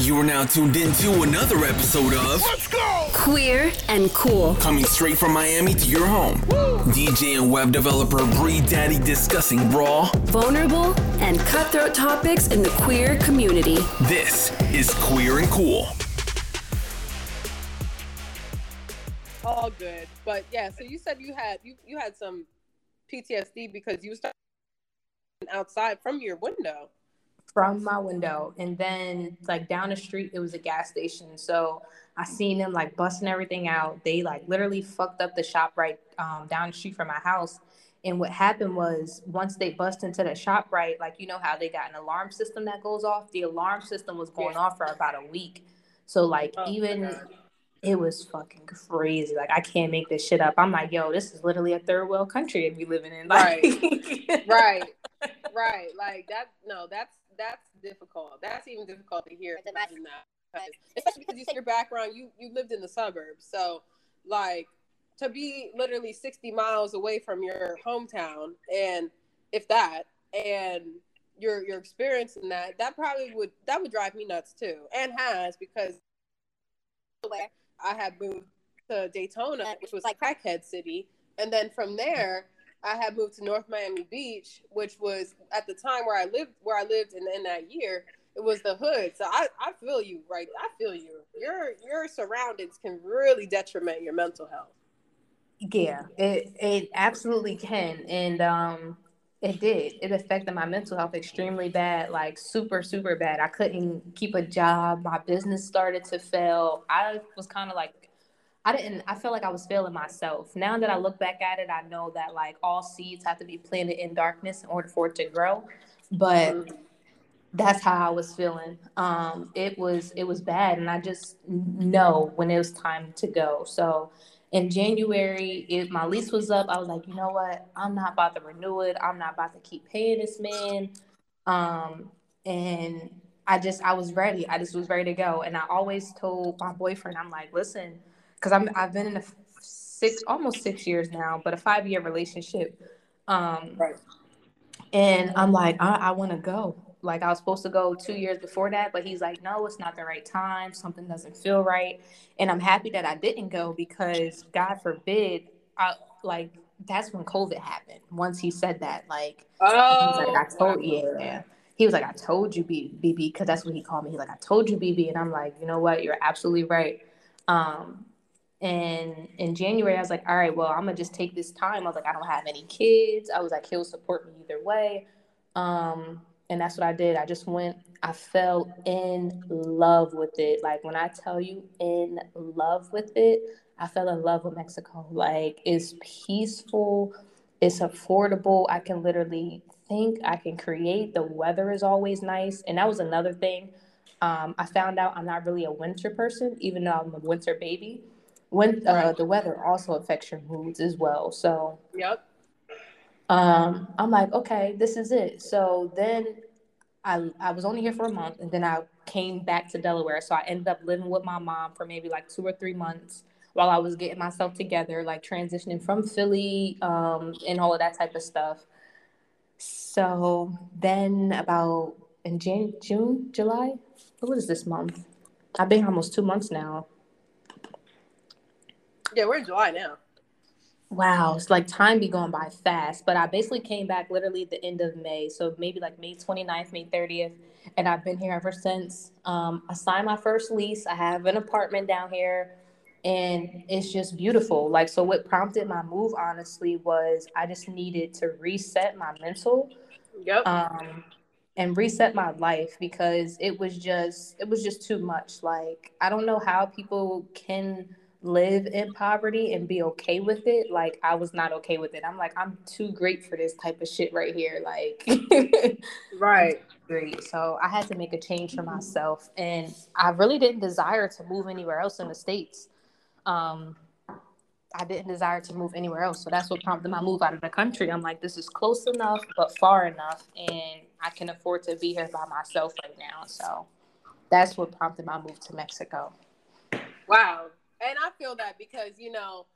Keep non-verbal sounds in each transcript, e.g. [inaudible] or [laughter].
You are now tuned into another episode of Let's go! Queer and cool. Coming straight from Miami to your home. DJ and web developer Bree Daddy discussing raw. Vulnerable and cutthroat topics in the queer community. This is Queer and Cool. all good. But yeah, so you said you had you you had some PTSD because you started outside from your window. From my window and then like down the street it was a gas station so i seen them like busting everything out. They like literally fucked up the shop right um, down the street from my house and what happened was once they bust into the shop right like you know how they got an alarm system that goes off? The alarm system was going off for about a week. So like Oh, even it was fucking crazy. Like i can't make this shit up. I'm like yo this is literally a third world country we living in like [laughs] Right. right. Like that no, that's that's difficult. That's even difficult to hear. Because- Especially because you your background, you you lived in the suburbs. So like to be literally 60 miles away from your hometown and if that and you're you're experiencing that, that probably would that would drive me nuts too. And has because I had moved to Daytona, which was like crackhead city, and then from there, I had moved to North Miami Beach, which was at the time where I lived, where I lived in, in that year, it was the hood. So I, I feel you, right? I feel you. Your your surroundings can really detriment your mental health. Yeah, it it absolutely can, and um, it did. It affected my mental health extremely bad, like super super bad. I couldn't keep a job. My business started to fail. I was kind of like, I didn't. I felt like I was failing myself. Now that I look back at it, I know that like all seeds have to be planted in darkness in order for it to grow. But that's how I was feeling. Um, it was it was bad, and I just know when it was time to go. So in January, if my lease was up, I was like, you know what? I'm not about to renew it. I'm not about to keep paying this man. Um, and I just I was ready. I just was ready to go. And I always told my boyfriend, I'm like, listen, because I'm I've been in a six almost six years now, but a five year relationship. Um, Right. and I'm like, I, I want to go. Like I was supposed to go two years before that, but he's like, no, it's not the right time. Something doesn't feel right. And I'm happy that I didn't go because God forbid, I like that's when COVID happened. Once he said that, like he was Oh, like, I told yeah. He was like, I told you, B- BB, because that's what he called me. He's like, I told you, BB, and I'm like, you know what? You're absolutely right. Um, and in January, I was like, all right, well, I'm gonna just take this time. I was like, I don't have any kids. I was like, he'll support me either way. Um, and that's what I did. I just went. I fell in love with it. Like when I tell you, in love with it, I fell in love with Mexico. Like it's peaceful, it's affordable. I can literally think, I can create. The weather is always nice, and that was another thing. Um, I found out I'm not really a winter person, even though I'm a winter baby. When uh, Right. the weather also affects your moods as well. So Yep. um, I'm like, okay, this is it. So then I I was only here for a month, and then I came back to Delaware. So I ended up living with my mom for maybe like two or three months while I was getting myself together, like transitioning from Philly um, and all of that type of stuff. So then about in Jan- June, July, what is this month? I've been here almost two months now. Yeah, we're in July now. Wow, it's like time be going by fast. But I basically came back literally the end of May. So maybe like May 29th, May 30th. And I've been here ever since. Um, I signed my first lease. I have an apartment down here. And it's just beautiful. Like, so what prompted my move, honestly, was I just needed to reset my mental Yep. um and reset my life because it was just it was just too much like i don't know how people can live in poverty and be okay with it like i was not okay with it i'm like i'm too great for this type of shit right here like right. [laughs] great so i had to make a change for myself and i really didn't desire to move anywhere else in the states um I didn't desire to move anywhere else. So that's what prompted my move out of the country. I'm like, this is close enough, but far enough. And I can afford to be here by myself right now. So that's what prompted my move to Mexico. Wow. And I feel that because, you know,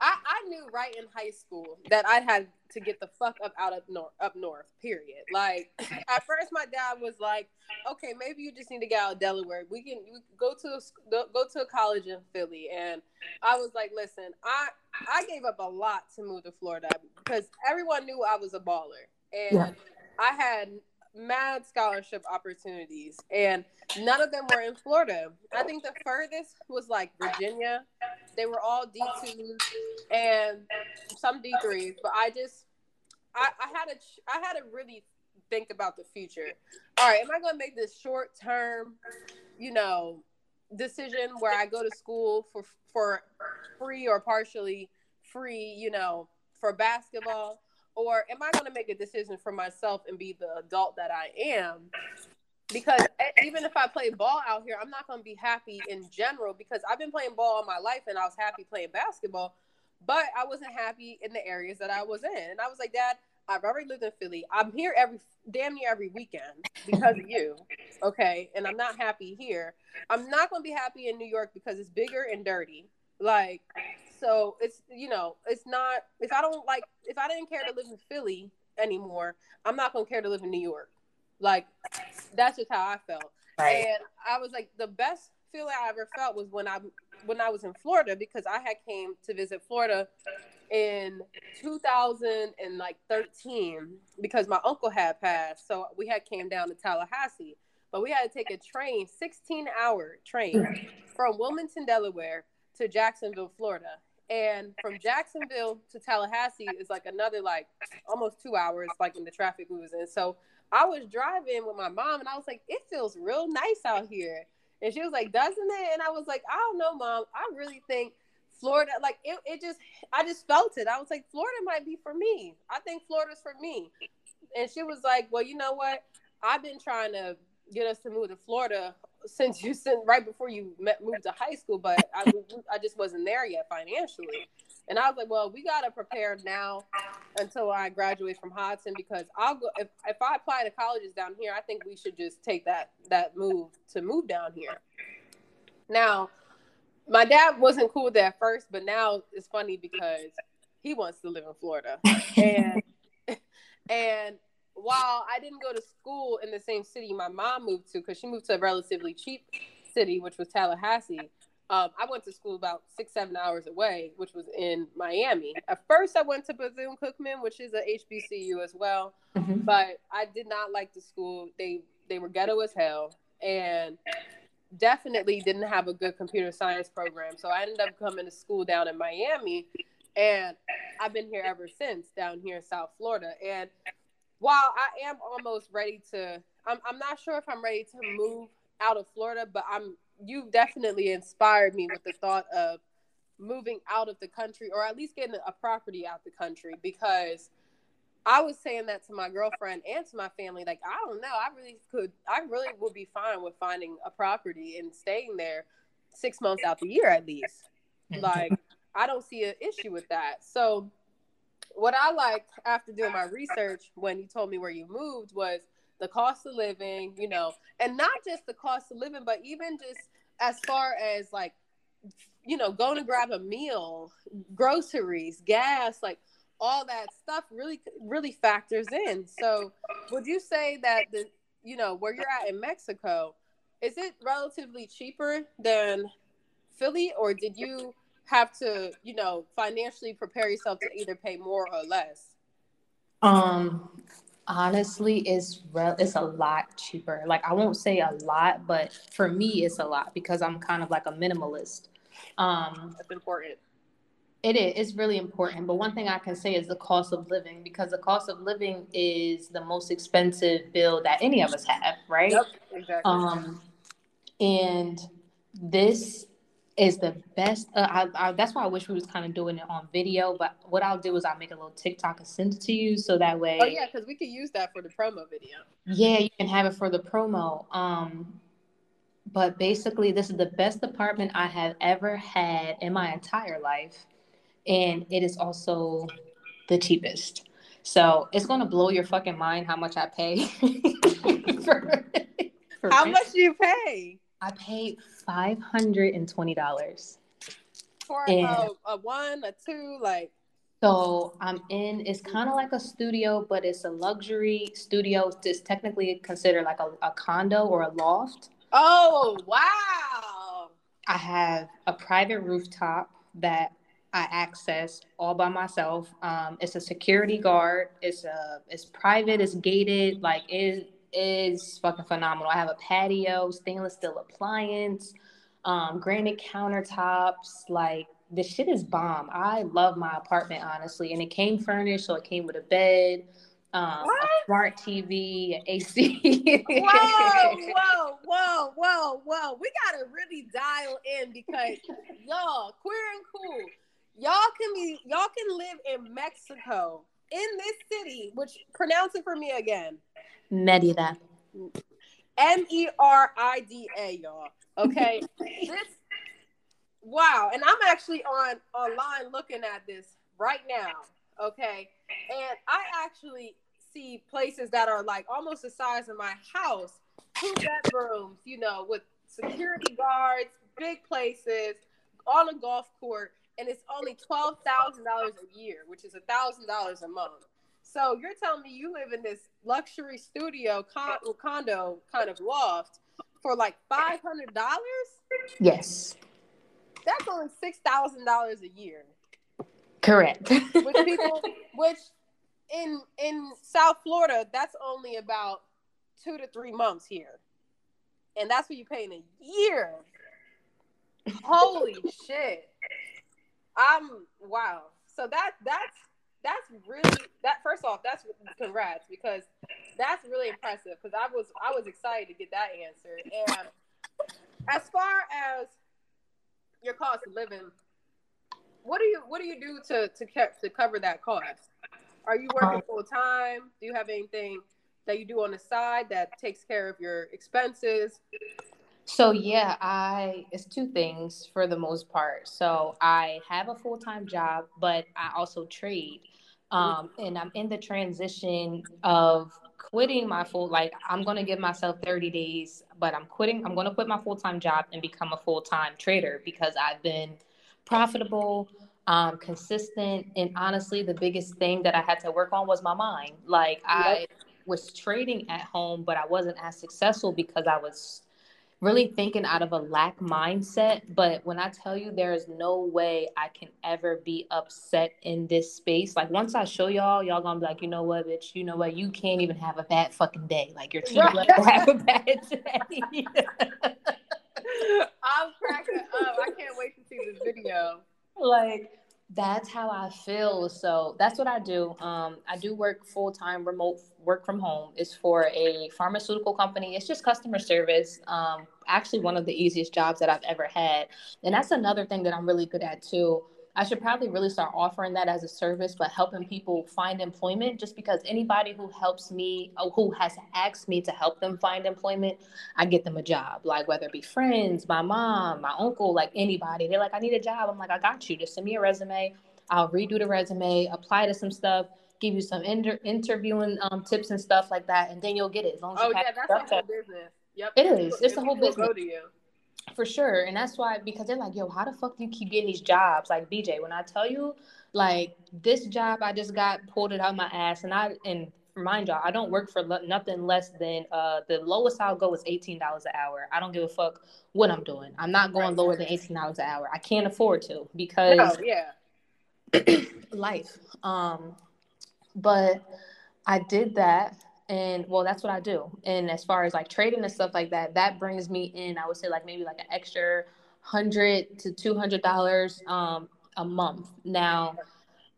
I, I knew right in high school that I had to get the fuck up out of north up north. Period. Like [laughs] at first, my dad was like, "Okay, maybe you just need to get out of Delaware. We can we go to a, go to a college in Philly." And I was like, "Listen, I I gave up a lot to move to Florida because everyone knew I was a baller, and yeah. I had mad scholarship opportunities, and none of them were in Florida. I think the furthest was like Virginia. They were all D twos and some D threes, but I just I, I had to I had to really think about the future. All right, am I going to make this short term, you know, decision where I go to school for for free or partially free, you know, for basketball? Or am I going to make a decision for myself and be the adult that I am? Because even if I play ball out here, I'm not going to be happy in general because I've been playing ball all my life and I was happy playing basketball, but I wasn't happy in the areas that I was in. And I was like, Dad, I've already lived in Philly. I'm here every damn near every weekend because of you. Okay. And I'm not happy here. I'm not going to be happy in New York because it's bigger and dirty. Like, so it's you know it's not if I don't like if I didn't care to live in Philly anymore, I'm not gonna care to live in New York. Like that's just how I felt. Right. And I was like the best feeling I ever felt was when I when I was in Florida because I had came to visit Florida in 2013 because my uncle had passed. So we had came down to Tallahassee, but we had to take a train, 16 hour train from Wilmington, Delaware to Jacksonville, Florida. And from Jacksonville to Tallahassee is like another like almost two hours, like in the traffic we was in. So I was driving with my mom and I was like, it feels real nice out here. And she was like, doesn't it? And I was like, I don't know, mom. I really think Florida, like it, it just, I just felt it. I was like, Florida might be for me. I think Florida's for me. And she was like, well, you know what? I've been trying to get us to move to Florida since you sent right before you met, moved to high school, but I, I just wasn't there yet financially. And I was like, well, we got to prepare now until I graduate from Hodgson because I'll go if, if I apply to colleges down here, I think we should just take that that move to move down here. Now, my dad wasn't cool with that first, but now it's funny because he wants to live in Florida. [laughs] And [laughs] and while I didn't go to school in the same city my mom moved to, because she moved to a relatively cheap city, which was Tallahassee. Um, I went to school about six, seven hours away, which was in Miami. At first, I went to Bethune Cookman, which is a HBCU as well, mm-hmm. but I did not like the school. They they were ghetto as hell, and definitely didn't have a good computer science program. So I ended up coming to school down in Miami, and I've been here ever since down here in South Florida. And while I am almost ready to, I'm, I'm not sure if I'm ready to move out of Florida, but I'm, you've definitely inspired me with the thought of moving out of the country or at least getting a property out the country because I was saying that to my girlfriend and to my family. Like, I don't know. I really could, I really would be fine with finding a property and staying there six months out the year at least. Mm-hmm. Like, I don't see an issue with that. So, what I liked after doing my research when you told me where you moved was the cost of living, you know, and not just the cost of living, but even just as far as like, you know, going to grab a meal, groceries, gas, like all that stuff really, really factors in. So, would you say that the, you know, where you're at in Mexico, is it relatively cheaper than Philly, or did you have to, you know, financially prepare yourself to either pay more or less? Um, honestly, it's re- it's a lot cheaper. Like I won't say a lot, but for me, it's a lot because I'm kind of like a minimalist. Um, That's important. It is. It's really important. But one thing I can say is the cost of living because the cost of living is the most expensive bill that any of us have, right? Yep, exactly. Um, and this is the best. Uh, I, I, that's why I wish we was kind of doing it on video. But what I'll do is I'll make a little TikTok and send it to you so that way. Oh yeah, because we could use that for the promo video. Yeah, you can have it for the promo. Um, but basically, this is the best apartment I have ever had in my entire life, and it is also the cheapest. So it's gonna blow your fucking mind how much I pay. for, [laughs] for how rent. much do you pay? I paid five hundred and twenty dollars for a, a, one, a two, like. So I'm in. It's kind of like a studio, but it's a luxury studio. It's technically considered like a, a condo or a loft. Oh wow! I have a private rooftop that I access all by myself. Um, it's a security guard. It's a it's private. It's gated. Like it is fucking phenomenal. I have a patio, stainless steel appliance, um, granite countertops. Like the shit is bomb. I love my apartment honestly, and it came furnished, so it came with a bed, um, a smart TV, AC. [laughs] whoa, whoa, whoa, whoa, whoa! We gotta really dial in because y'all, queer and cool, y'all can be, y'all can live in Mexico in this city. Which pronounce it for me again. Merida. M E R I D A, y'all. Okay, [laughs] this Wow, and I'm actually on online looking at this right now. Okay, and I actually see places that are like almost the size of my house, two bedrooms, you know, with security guards, big places, on a golf court, and it's only twelve thousand dollars a year, which is a thousand dollars a month. So you're telling me you live in this luxury studio con- condo kind of loft for like five hundred dollars? Yes that's only six thousand dollars a year. Correct. [laughs] which people, which in in South Florida, that's only about two to three months here, and that's what you pay in a year. Holy shit! I'm wow. So that that's that's really that. First off, that's congrats because that's really impressive. Because I was I was excited to get that answer. And as far as your cost of living, what do you what do you do to to keep, to cover that cost? Are you working um, full time? Do you have anything that you do on the side that takes care of your expenses? So yeah, I it's two things for the most part. So I have a full time job, but I also trade, um, and I'm in the transition of quitting my full like I'm gonna give myself 30 days, but I'm quitting. I'm gonna quit my full time job and become a full time trader because I've been profitable, um, consistent, and honestly, the biggest thing that I had to work on was my mind. Like I was trading at home, but I wasn't as successful because I was really thinking out of a lack mindset. But when I tell you there is no way I can ever be upset in this space, like once I show y'all, y'all gonna be like, you know what, bitch, you know what, you can't even have a bad fucking day. Like you're too right. have a bad day. [laughs] I'm cracking up. I can't wait to see this video. [laughs] Like that's how I feel. So that's what I do. Um, I do work full time remote work from home. It's for a pharmaceutical company. It's just customer service. Um, actually, one of the easiest jobs that I've ever had. And that's another thing that I'm really good at too. I should probably really start offering that as a service, but helping people find employment just because anybody who helps me, uh, who has asked me to help them find employment, I get them a job. Like whether it be friends, my mom, my uncle, like anybody. They're like, I need a job. I'm like, I got you. Just send me a resume. I'll redo the resume, apply to some stuff, give you some inter- interviewing um, tips and stuff like that, and then you'll get it. As long as oh, you yeah, that's a whole business. Yep. It is. It's a whole business. Go to you for sure. And that's why because they're like, yo, how the fuck do you keep getting these jobs? Like BJ, when I tell you, like this job I just got pulled it out my ass, and I and mind y'all, I don't work for nothing less than uh the lowest I'll go is eighteen dollars an hour. I don't give a fuck what I'm doing. I'm not going right. lower than eighteen dollars an hour. I can't afford to because no, yeah, [clears throat] life. Um, but I did that and well that's what i do. And as far as like trading and stuff like that that brings me in i would say like maybe like an extra hundred to two hundred dollars um a month. Now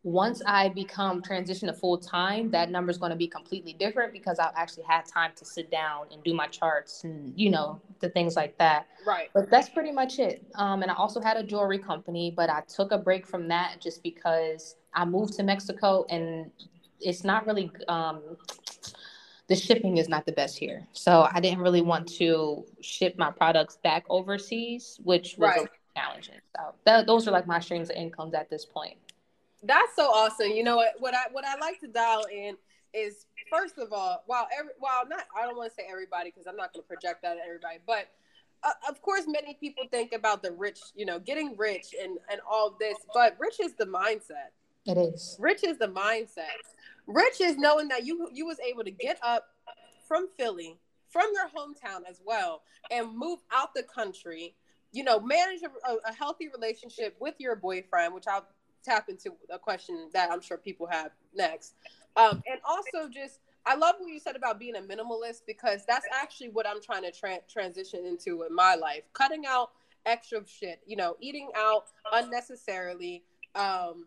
once i become transition to full time that number is going to be completely different because i'll actually have time to sit down and do my charts and you know the things like that. Right. But that's pretty much it. Um and i also had a jewelry company but i took a break from that just because i moved to mexico and it's not really um the shipping is not the best here. So I didn't really want to ship my products back overseas, which was right. challenging. So th- those are like my streams of incomes at this point. That's so awesome. You know what? What I what I like to dial in is first of all, while every while not I don't want to say everybody because I'm not going to project that at everybody, but uh, of course many people think about the rich, you know, getting rich and and all this, but rich is the mindset. It is. Rich is the mindset. Rich is knowing that you you was able to get up from Philly, from your hometown as well, and move out the country. You know, manage a, a healthy relationship with your boyfriend, which I'll tap into a question that I'm sure people have next. Um, and also just I love what you said about being a minimalist because that's actually what I'm trying to tra- transition into in my life. Cutting out extra shit, you know, eating out unnecessarily. Um,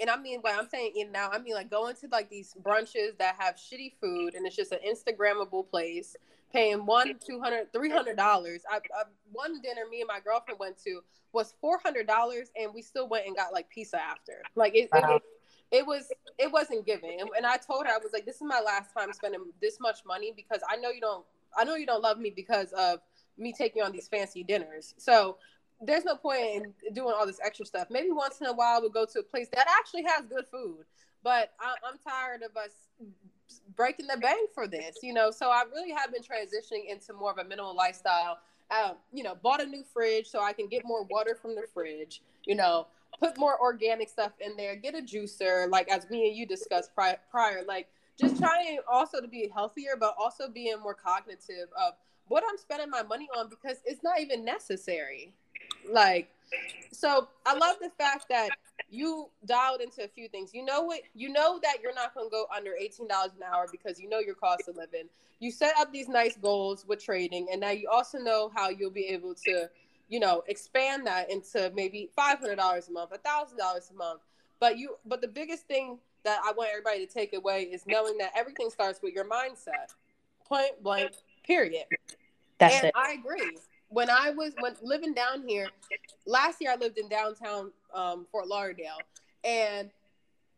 and I mean, when I'm saying eating out, I mean like going to like these brunches that have shitty food and it's just an Instagrammable place, paying one, two hundred, three hundred dollars. I, I one dinner me and my girlfriend went to was four hundred dollars, and we still went and got like pizza after. Like it, wow. it, it was it wasn't giving and, and i told her i was like this is my last time spending this much money because i know you don't i know you don't love me because of me taking on these fancy dinners so there's no point in doing all this extra stuff. Maybe once in a while we'll go to a place that actually has good food but I, i'm tired of us breaking the bank for this you know? So i really have been transitioning into more of a minimal lifestyle. Um, you know bought a new fridge so i can get more water from the fridge you know? Put more organic stuff in there, get a juicer, like as me and you discussed prior, prior like just trying also to be healthier, but also being more cognitive of what I'm spending my money on because it's not even necessary. Like, so I love the fact that you dialed into a few things. You know what? You know that you're not going to go under $18 an hour because you know your cost of living. You set up these nice goals with trading, and now you also know how you'll be able to you know, expand that into maybe five hundred dollars a month, a thousand dollars a month. But you, but the biggest thing that I want everybody to take away is knowing that everything starts with your mindset. Point blank. Period. That's and it. I agree. When I was when living down here, last year I lived in downtown um, Fort Lauderdale, and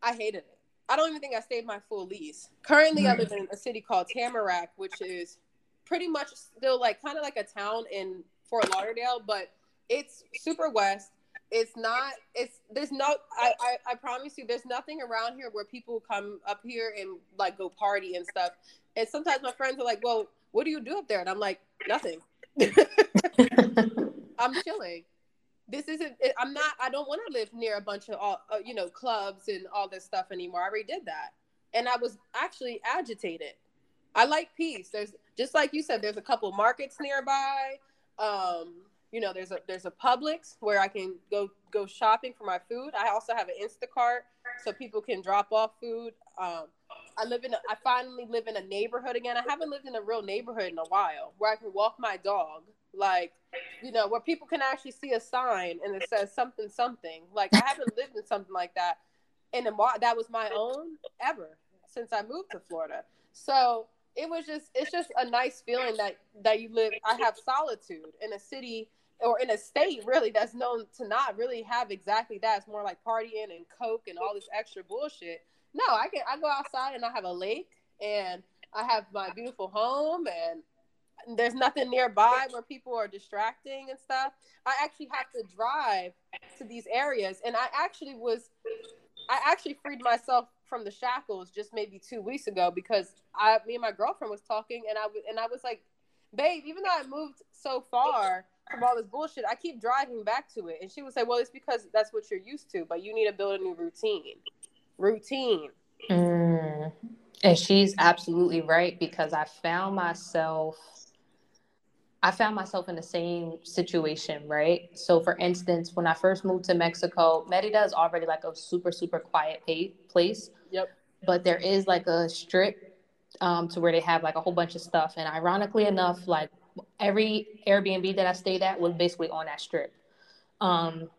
I hated it. I don't even think I stayed my full lease. Currently, I live in a city called Tamarac, which is pretty much still like kind of like a town in Fort Lauderdale, but it's super west. It's not. It's there's no. I, I I promise you, there's nothing around here where people come up here and like go party and stuff. And sometimes my friends are like, "Well, what do you do up there?" And I'm like, "Nothing. [laughs] I'm chilling." This isn't. I'm not. I don't want to live near a bunch of all, uh, you know, clubs and all this stuff anymore. I already did that, and I was actually agitated. I like peace. There's just like you said. There's a couple markets nearby. Um, you know, there's a there's a Publix where I can go go shopping for my food. I also have an Instacart so people can drop off food. Um, I live in a, I finally live in a neighborhood again. I haven't lived in a real neighborhood in a while where I can walk my dog, like you know, where people can actually see a sign and it says something something. Like I haven't lived in something like that in a that was my own ever since I moved to Florida. So it was just it's just a nice feeling that that you live i have solitude in a city or in a state really that's known to not really have exactly that it's more like partying and coke and all this extra bullshit no i can i go outside and i have a lake and i have my beautiful home and there's nothing nearby where people are distracting and stuff i actually have to drive to these areas and i actually was i actually freed myself from the shackles just maybe two weeks ago because I, me and my girlfriend was talking, and I and I was like, babe, even though I moved so far from all this bullshit, I keep driving back to it. And she would say, well, it's because that's what you're used to, but you need to build a new routine. Routine. Mm. And she's absolutely right because I found myself I found myself in the same situation, right? So, for instance, when I first moved to Mexico, Merida is already like a super, super quiet place. Yep. But there is like a strip um, to where they have like a whole bunch of stuff. And ironically enough, like every Airbnb that I stayed at was basically on that strip. Um,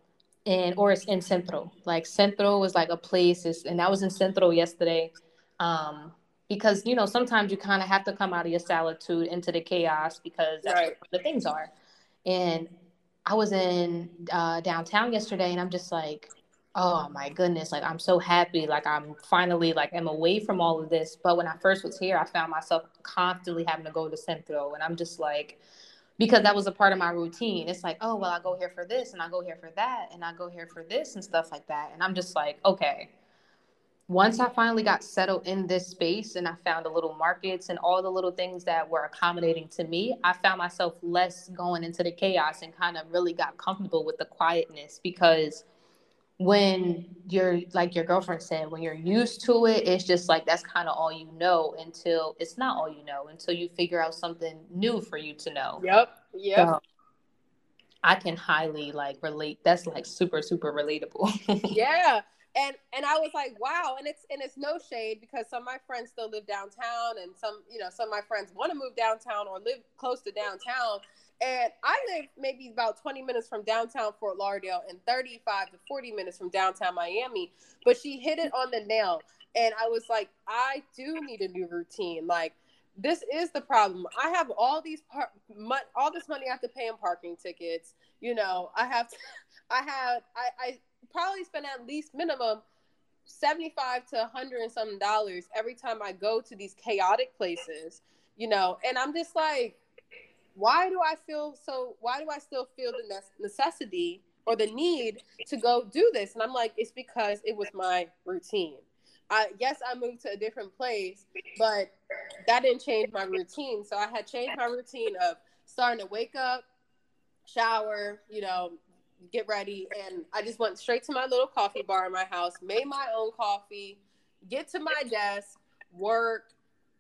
and or it's in Centro. Like Centro was like a place, is, and I was in Centro yesterday. Um, because you know sometimes you kind of have to come out of your solitude into the chaos because that's right. what the things are. And I was in uh, downtown yesterday, and I'm just like, oh my goodness, like I'm so happy, like I'm finally like I'm away from all of this. But when I first was here, I found myself constantly having to go to Centro, and I'm just like, because that was a part of my routine. It's like, oh well, I go here for this, and I go here for that, and I go here for this and stuff like that. And I'm just like, okay once I finally got settled in this space and I found the little markets and all the little things that were accommodating to me, I found myself less going into the chaos and kind of really got comfortable with the quietness because when you're like your girlfriend said, when you're used to it, it's just like that's kind of all you know until it's not all you know until you figure out something new for you to know. Yep. Yep. So, I can highly like relate. That's like super, super relatable. [laughs] yeah. And and I was like, wow, and it's and it's no shade because some of my friends still live downtown and some, you know, some of my friends want to move downtown or live close to downtown. And I live maybe about 20 minutes from downtown Fort Lauderdale and 35 to 40 minutes from downtown Miami. But she hit it on the nail. And I was like, I do need a new routine. Like, this is the problem. I have all these par- all this money I have to pay in parking tickets. You know, I have, to, I have, I, I probably spend at least minimum 75 to 100 and some dollars every time I go to these chaotic places. You know, and I'm just like, why do I feel so? Why do I still feel the necessity or the need to go do this? And I'm like, it's because it was my routine. I yes, I moved to a different place, but that didn't change my routine. So I had changed my routine of starting to wake up, shower, you know, get ready, and I just went straight to my little coffee bar in my house, made my own coffee, get to my desk, work,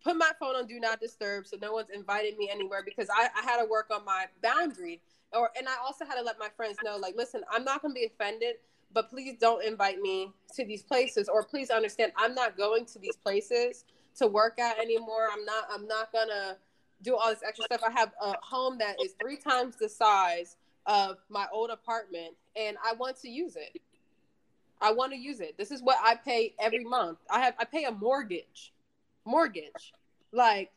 put my phone on do not disturb so no one's invited me anywhere because I, I had to work on my boundary. Or and I also had to let my friends know like listen I'm not gonna be offended but please don't invite me to these places. Or please understand i'm not going to these places to work at anymore. I'm not i'm not gonna do all this extra stuff. I have a home that is three times the size of my old apartment and i want to use it. I want to use it. This is what i pay every month. I have i pay a mortgage mortgage like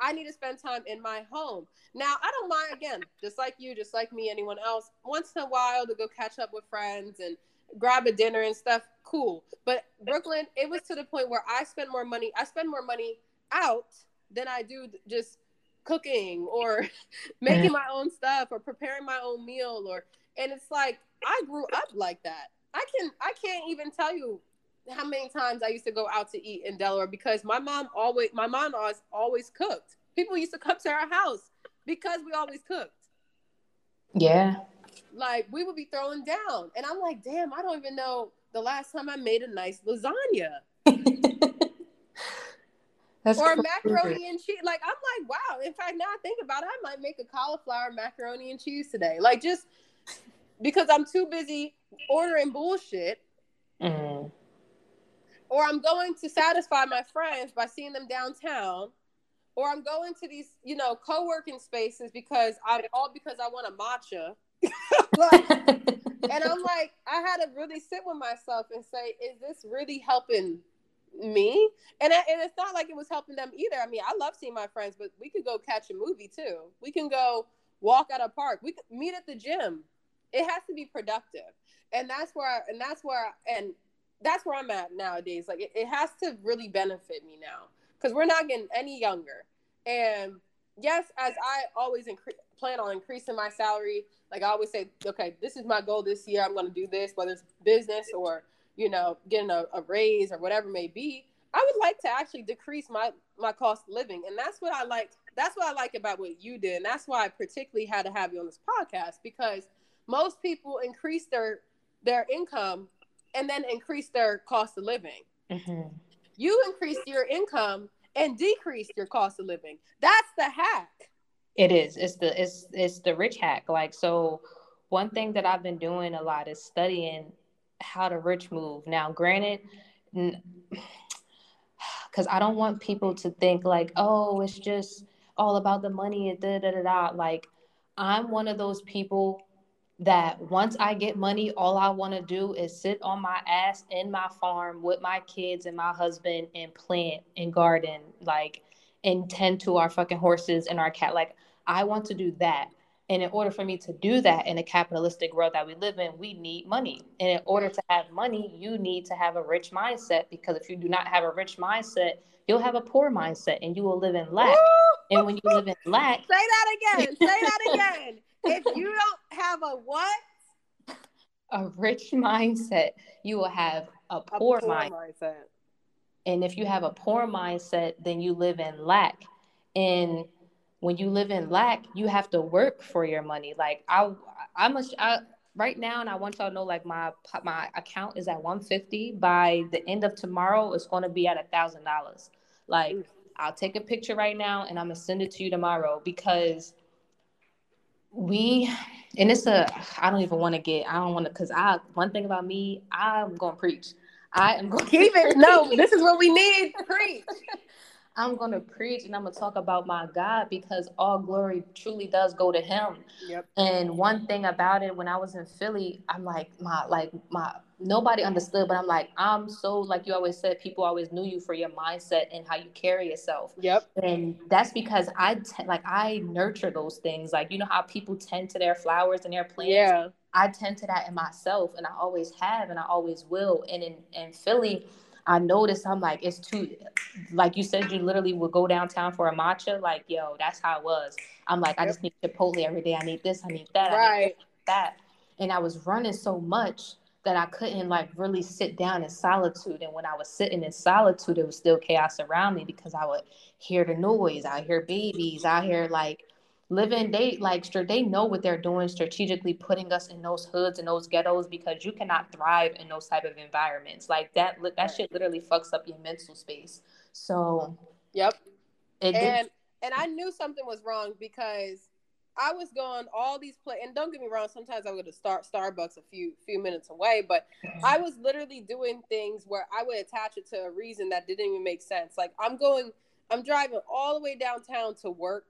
I need to spend time in my home. Now, I don't mind, again, just like you, just like me, anyone else, once in a while to go catch up with friends and grab a dinner and stuff, cool. But Brooklyn, it was to the point where I spend more money, I spend more money out than I do just cooking or [laughs] making my own stuff or preparing my own meal or and it's like I grew up like that. I can I can't even tell you how many times I used to go out to eat in Delaware because my mom always my mom always always cooked. People used to come to our house because we always cooked. Yeah. Like we would be throwing down. And I'm like, damn, I don't even know the last time I made a nice lasagna. [laughs] That's or crazy. macaroni and cheese. Like I'm like, wow. In fact, now I think about it, I might make a cauliflower macaroni and cheese today. Like just because I'm too busy ordering bullshit. Mm or I'm going to satisfy my friends by seeing them downtown, or I'm going to these, you know, co-working spaces because I'm all because I want a matcha. [laughs] and I'm [laughs] like, I had to really sit with myself and say, is this really helping me? And, I, and it's not like it was helping them either. I mean, I love seeing my friends, but we could go catch a movie too. We can go walk at a park. We could meet at the gym. It has to be productive. And that's where, and that's where, and that's where I'm at nowadays. Like it, it has to really benefit me now because we're not getting any younger. And yes, as I always incre- plan on increasing my salary, like I always say, okay, this is my goal this year. I'm going to do this, whether it's business or you know getting a, a raise or whatever may be. I would like to actually decrease my my cost of living, and that's what I like. That's what I like about what you did, and that's why I particularly had to have you on this podcast because most people increase their their income and then increase their cost of living. Mm-hmm. You increased your income and decreased your cost of living. That's the hack. It is. It's the it's it's the rich hack. Like so one thing that I've been doing a lot is studying how the rich move. Now, granted, because [sighs] I don't want people to think like, oh, it's just all about the money and da da da da. Like, I'm one of those people that once I get money, all I want to do is sit on my ass in my farm with my kids and my husband and plant and garden, like, and tend to our fucking horses and our cat. Like, I want to do that. And in order for me to do that in a capitalistic world that we live in, we need money. And in order to have money, you need to have a rich mindset because if you do not have a rich mindset, you'll have a poor mindset and you will live in lack. and when you live in lack, [laughs] say that again. Say that [laughs] again if you don't have a what? A rich mindset, you will have a poor, a poor mind- mindset. And if you have a poor mindset, then you live in lack. And when you live in lack, you have to work for your money. Like I, I must, I, right now, and I want y'all to know, like my my account is at 150. By the end of tomorrow, it's going to be at a thousand dollars. Like, I'll take a picture right now, and I'm gonna send it to you tomorrow because we, and it's a, I don't even want to get, I don't want to, cause I one thing about me, I'm gonna preach. I am going to keep it. No, [laughs] this is what we need. Preach. [laughs] I'm going to preach and I'm going to talk about my God because all glory truly does go to him. Yep. And one thing about it when I was in Philly, I'm like my like my nobody understood, but I'm like I'm so like you always said people always knew you for your mindset and how you carry yourself. Yep. And that's because I like I nurture those things. Like you know how people tend to their flowers and their plants. Yeah. I tend to that in myself and I always have and I always will. And in, in Philly, I noticed I'm like, it's too, like you said, you literally would go downtown for a matcha. Like, yo, that's how it was. I'm like, I just need Chipotle every day. I need this, I need that, right. Need that. And I was running so much that I couldn't like really sit down in solitude. And when I was sitting in solitude, it was still chaos around me because I would hear the noise. I hear babies. I hear like living they like they know what they're doing strategically putting us in those hoods and those ghettos because you cannot thrive in those type of environments like that look that shit literally fucks up your mental space so yep and did. and i knew something was wrong because I was going all these play and don't get me wrong, sometimes I would have start Starbucks a few few minutes away, but I was literally doing things where I would attach it to a reason that didn't even make sense. Like I'm going I'm driving all the way downtown to work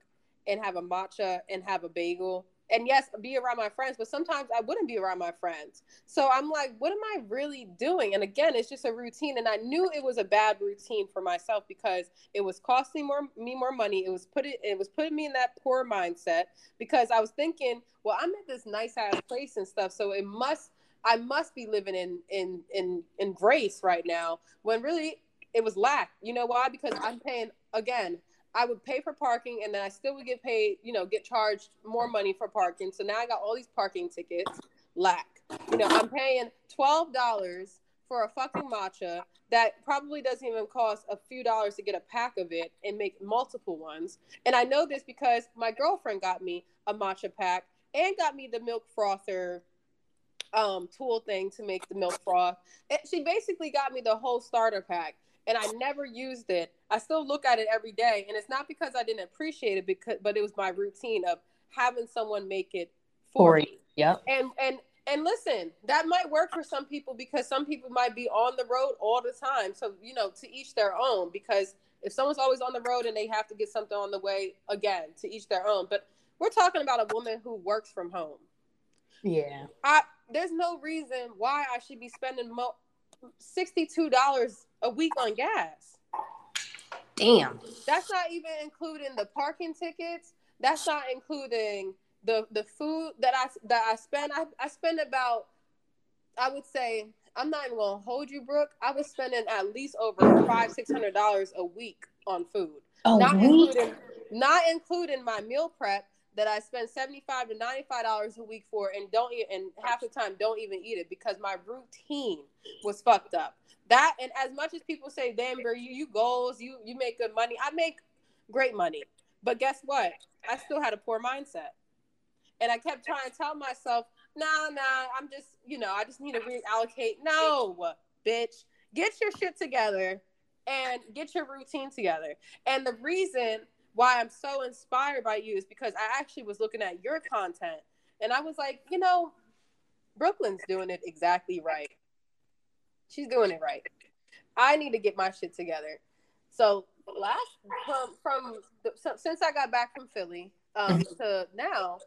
and have a matcha and have a bagel. And yes be around my friends but sometimes i wouldn't be around my friends. So i'm like what am i really doing? And again it's just a routine and i knew it was a bad routine for myself because it was costing more me more money. It was put it it was putting me in that poor mindset because i was thinking well i'm at this nice ass place and stuff so it must i must be living in in in in grace right now when really it was lack. You know why? Because i'm paying again I would pay for parking and then I still would get paid, you know, get charged more money for parking. So now I got all these parking tickets. Lack. You know, I'm paying twelve dollars for a fucking matcha that probably doesn't even cost a few dollars to get a pack of it and make multiple ones. And I know this because my girlfriend got me a matcha pack and got me the milk frother um, tool thing to make the milk froth. And she basically got me the whole starter pack and I never used it. I still look at it every day, and it's not because I didn't appreciate it, because but it was my routine of having someone make it for, me. Yep. And and and listen, that might work for some people because some people might be on the road all the time. So you know, to each their own. Because if someone's always on the road and they have to get something on the way, again, to each their own. But we're talking about a woman who works from home. Yeah. I there's no reason why I should be spending mo- $62 a week on gas. Damn. That's not even including the parking tickets. That's not including the the food that I that I spend. I, I spend about I would say I'm not even gonna hold you, Brooke. I was spending at least over five six hundred dollars a week on food. Oh, not including not including my meal prep that I spend seventy five to ninety five dollars a week for, and don't eat, and half the time don't even eat it because my routine was fucked up. That and as much as people say, "Damn, girl, you you goals, you you make good money," I make great money, but guess what? I still had a poor mindset, and I kept trying to tell myself, "Nah, nah, I'm just you know, I just need to reallocate." No, bitch, get your shit together and get your routine together. And the reason why I'm so inspired by you is because I actually was looking at your content and I was like, you know, Brooklyn's doing it exactly right. She's doing it right. I need to get my shit together. So last from from the, so, since I got back from Philly um, mm-hmm. to now,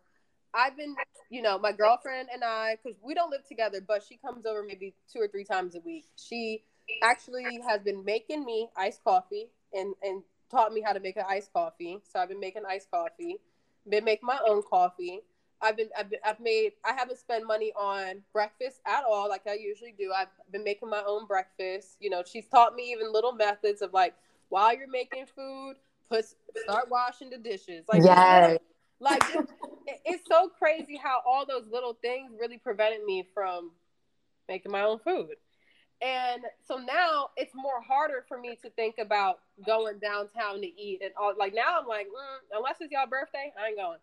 I've been, you know, my girlfriend and I, because we don't live together, but she comes over maybe two or three times a week. She actually has been making me iced coffee and and taught me how to make an iced coffee. So I've been making iced coffee, been making my own coffee. I've been, I've been, I've made, I haven't spent money on breakfast at all, like I usually do. I've been making my own breakfast. You know, she's taught me even little methods of like, while you're making food, put, start washing the dishes. Like, yes. like it, it's so crazy how all those little things really prevented me from making my own food. And so now it's more harder for me to think about going downtown to eat and all. Like now I'm like, mm, unless it's y'all birthday, I ain't going.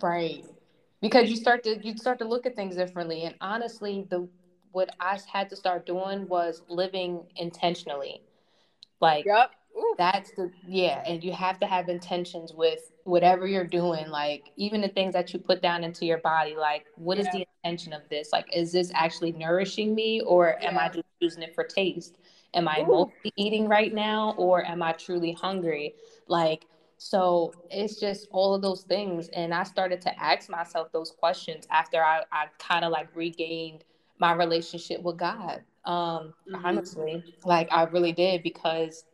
Right. because you start to you start to look at things differently and honestly the what i had to start doing was living intentionally like Yep. That's the yeah and you have to have intentions with whatever you're doing like even the things that you put down into your body like what is Yeah. the intention of this? Like is this actually nourishing me or am i just using it for taste? Am i mostly eating right now or am i truly hungry? Like so it's just all of those things and i started to ask myself those questions after i, I kind of like regained my relationship with god um Mhm. honestly. Like i really did because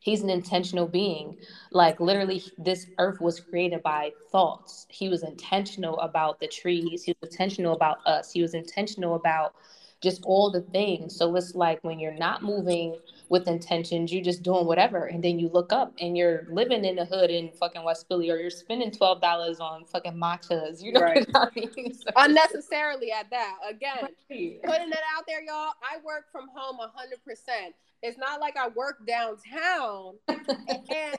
he's an intentional being. Like literally this earth was created by thoughts. He was intentional about the trees. He was intentional about us. He was intentional about just all the things so it's like when you're not moving with intentions you're just doing whatever and then you look up and you're living in the hood in fucking west philly or you're spending $12 on fucking matchas you know Right. [laughs] what i mean So- Unnecessarily at that. Again, Right. putting it out there, y'all. I work from home hundred percent. It's not like I work downtown, [laughs] and,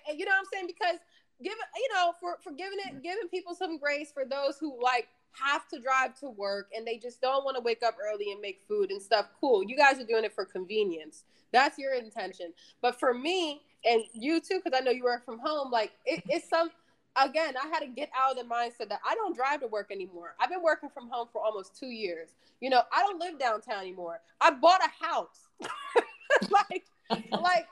and you know what I'm saying because give you know, for for giving it, giving people some grace for those who like have to drive to work and they just don't want to wake up early and make food and stuff. Cool, you guys are doing it for convenience. That's your intention. But for me and you too, because I know you work from home, like it, it's some. Again, I had to get out of the mindset that I don't drive to work anymore. I've been working from home for almost two years. You know, I don't live downtown anymore. I bought a house. [laughs] like, like,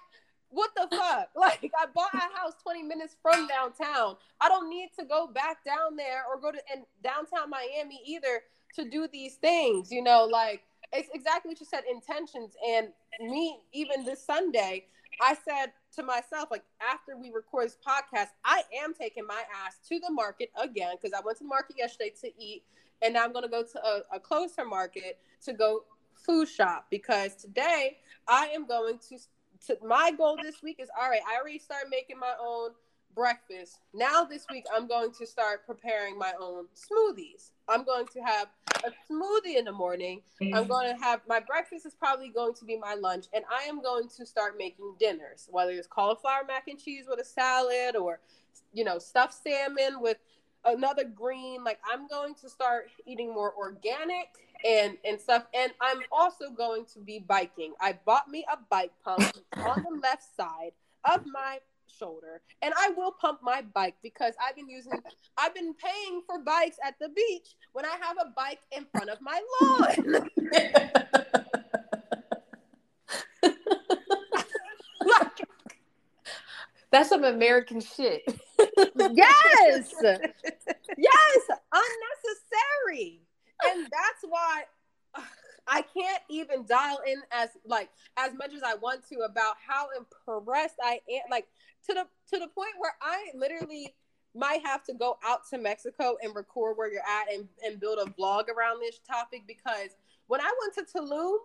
what the fuck? [laughs] Like, I bought a house 20 minutes from downtown. I don't need to go back down there or go to in downtown Miami either to do these things. You know, like it's exactly what you said, intentions. And me, even this Sunday, I said to myself, like after we record this podcast, I am taking my ass to the market again because I went to the market yesterday to eat, and now I'm gonna go to a, a closer market to go food shop because today I am going to. To, my goal this week is all right. I already started making my own breakfast. Now this week I'm going to start preparing my own smoothies. I'm going to have a smoothie in the morning. I'm mm. going to have my breakfast is probably going to be my lunch, and I am going to start making dinners, whether it's cauliflower mac and cheese with a salad or, you know, stuffed salmon with another green. Like I'm going to start eating more organic and and stuff. And I'm also going to be biking. I bought me a bike pump on the left side of my shoulder and I will pump my bike because I've been using I've been paying for bikes at the beach when I have a bike in front of my lawn. like, [laughs] That's some American shit. yes. yes, unnecessary. And that's why ugh, I can't even dial in as like as much as I want to about how impressed I am like to the to the point where I literally might have to go out to Mexico and record where you're at and, and build a vlog around this topic because when I went to Tulum,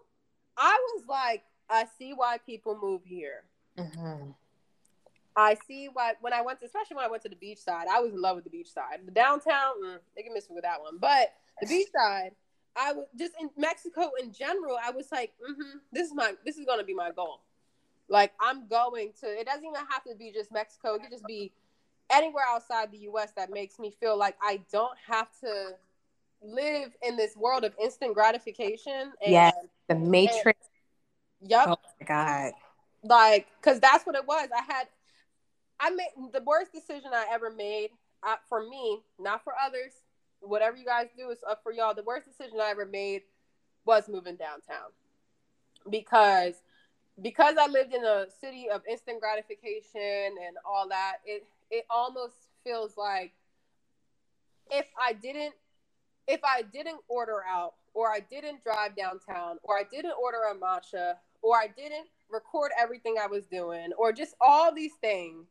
I was like, I see why people move here. Mm-hmm. I see why when I went to, especially when I went to the beach side, I was in love with the beach side. The downtown, mm, they can miss me with that one. But the beach side, I was just in Mexico in general. I was like, mm-hmm, this is my, this is going to be my goal. Like I'm going to. It doesn't even have to be just Mexico. It could just be anywhere outside the U.S. that makes me feel like I don't have to live in this world of instant gratification. And, Yes. The Matrix. Yep. Oh my god. like because that's what it was i had i made the worst decision i ever made uh, for me not for others whatever you guys do is up for y'all. The worst decision i ever made was moving downtown. Because because i lived in a city of instant gratification and all that it it almost feels like if i didn't if i didn't order out or i didn't drive downtown or i didn't order a matcha or I didn't record everything I was doing, or just all these things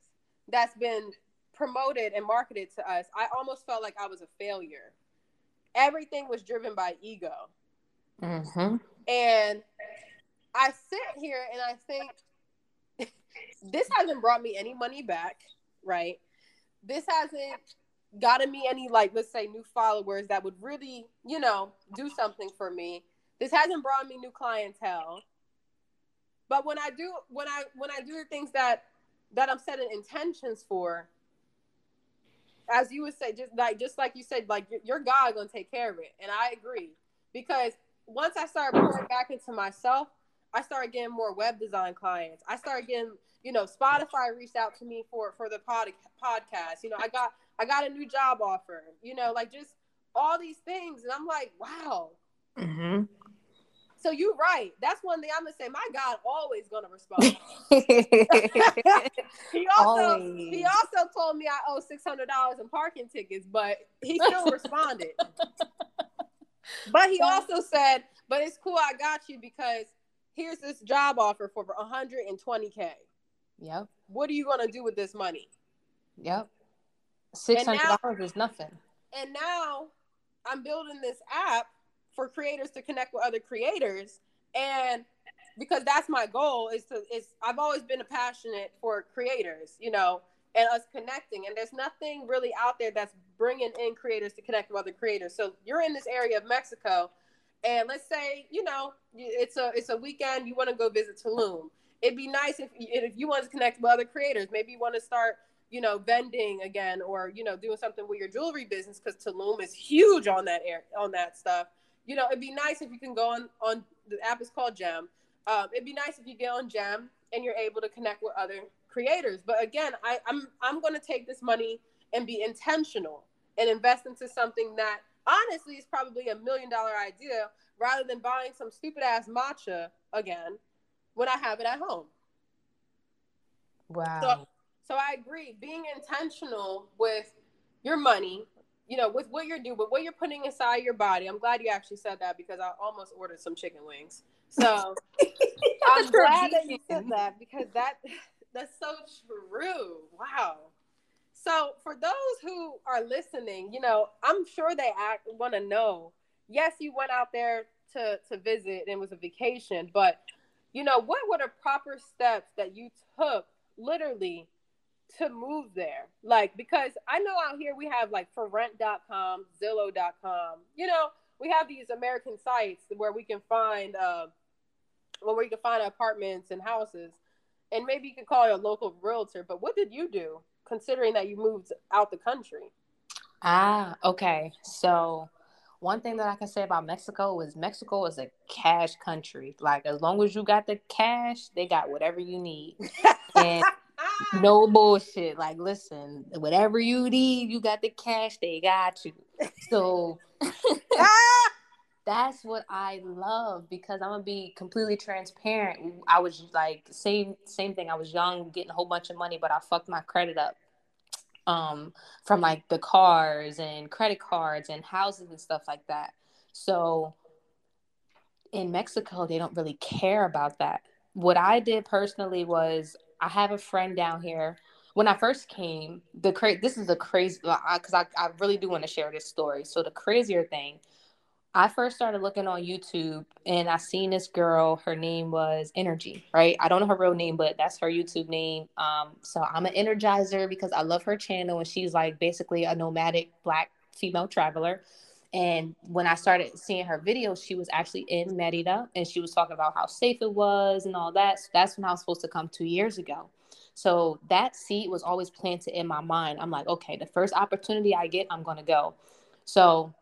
that's been promoted and marketed to us, I almost felt like I was a failure. Everything was driven by ego. Mm-hmm. And I sit here and I think [laughs] this hasn't brought me any money back, right? This hasn't gotten me any, like, let's say, new followers that would really, you know, do something for me. This hasn't brought me new clientele but when i do when i when i do the things that that i'm setting intentions for as you would say, just like just like you said, like your, God gonna take care of it, and I agree because once I started pouring back into myself, I started getting more web design clients. I started getting, you know, Spotify reached out to me for for the pod, podcast. You know, I got I got a new job offer. You know, like just all these things, and I'm like, wow. Mm-hmm. So you're right. That's one thing I'm gonna say. My God always gonna respond. [laughs] he also always. he also told me I owe six hundred dollars in parking tickets, but he still responded. [laughs] but he also said, "But it's cool. I got you because here's this job offer for 120k. Yep. What are you gonna do with this money? Yep. Six hundred dollars is nothing. And now I'm building this app for creators to connect with other creators and because that's my goal is to is I've always been a passionate for creators, you know, and us connecting. And there's nothing really out there that's bringing in creators to connect with other creators. So you're in this area of Mexico, and let's say you know it's a it's a weekend you want to go visit Tulum. It'd be nice if if you want to connect with other creators. Maybe you want to start you know vending again, or you know doing something with your jewelry business because Tulum is huge on that air on that stuff you know, it'd be nice if you can go on on the app is called Gem. Um, it'd be nice if you get on Gem and you're able to connect with other creators. But again, I, I'm I'm going to take this money and be intentional and invest into something that honestly is probably a million dollar idea rather than buying some stupid ass matcha again when I have it at home. Wow. So, so I agree. Being intentional with your money you know, with what you're doing, with what you're putting inside your body. I'm glad you actually said that because I almost ordered some chicken wings. So [laughs] I'm glad that you said that because that that's so true. Wow. So for those who are listening, you know, I'm sure they act want to know. Yes, you went out there to to visit and it was a vacation, but you know, what were the proper steps that you took literally to move there. Like, because I know out here we have like forrent.com, Zillow.com, you know, we have these American sites where we can find, uh, well, where you can find apartments and houses. And maybe you could call a local realtor. But what did you do considering that you moved out the country? Ah, okay. So, one thing that I can say about Mexico is Mexico is a cash country. Like as long as you got the cash, they got whatever you need. [laughs] and no bullshit. Like, listen, whatever you need, you got the cash, they got you. So [laughs] that's what I love because I'm gonna be completely transparent. I was like same same thing. I was young, getting a whole bunch of money, but I fucked my credit up. Um, from like the cars and credit cards and houses and stuff like that. So in Mexico, they don't really care about that. What I did personally was I have a friend down here. When I first came, the cra- this is a crazy because I, I really do want to share this story. So the crazier thing, I first started looking on YouTube and I seen this girl. Her name was Energy, right? I don't know her real name, but that's her YouTube name. Um, so I'm an energizer because I love her channel and she's like basically a nomadic black female traveler. And when I started seeing her videos, she was actually in Merida and she was talking about how safe it was and all that. So that's when I was supposed to come two years ago. So that seed was always planted in my mind. I'm like, okay, the first opportunity I get, I'm going to go. So,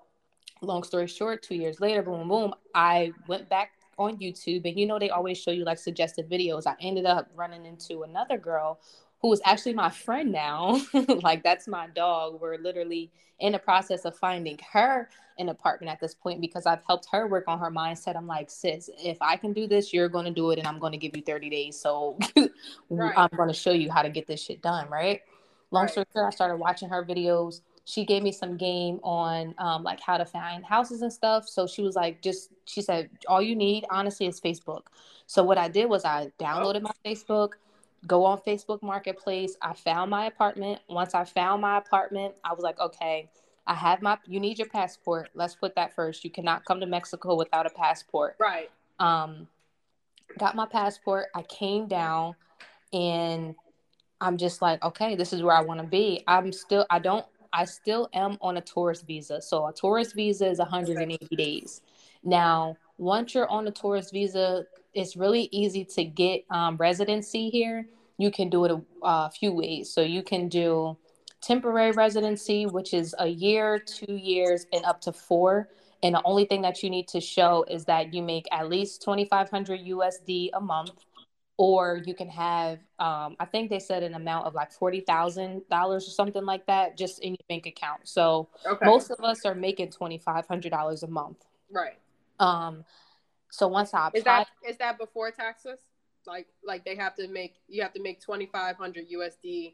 long story short, two years later, boom, boom, I went back on YouTube and you know, they always show you like suggested videos. I ended up running into another girl who is actually my friend now. [laughs] like that's my dog. We're literally in the process of finding her an apartment at this point because I've helped her work on her mindset. I'm like, sis, if I can do this, you're going to do it and I'm going to give you 30 days. So [laughs] right. I'm going to show you how to get this shit done, right? Long right. story short, I started watching her videos. She gave me some game on um, like how to find houses and stuff. So she was like, just, she said, all you need, honestly, is Facebook. So what I did was I downloaded oh. my Facebook go on Facebook Marketplace. I found my apartment. Once I found my apartment, I was like, okay, I have my you need your passport. Let's put that first. You cannot come to Mexico without a passport. Right. Um got my passport. I came down and I'm just like, okay, this is where I want to be. I'm still I don't I still am on a tourist visa. So a tourist visa is 180 days. Now, once you're on a tourist visa, it's really easy to get um, residency here. You can do it a, a few ways. So you can do temporary residency, which is a year, two years, and up to four. And the only thing that you need to show is that you make at least 2,500 USD a month, or you can have, um, I think they said an amount of like $40,000 or something like that just in your bank account. So Okay. most of us are making $2,500 a month. right. Um, so once I Is that is that before taxes? Like like they have to make you have to make twenty five hundred USD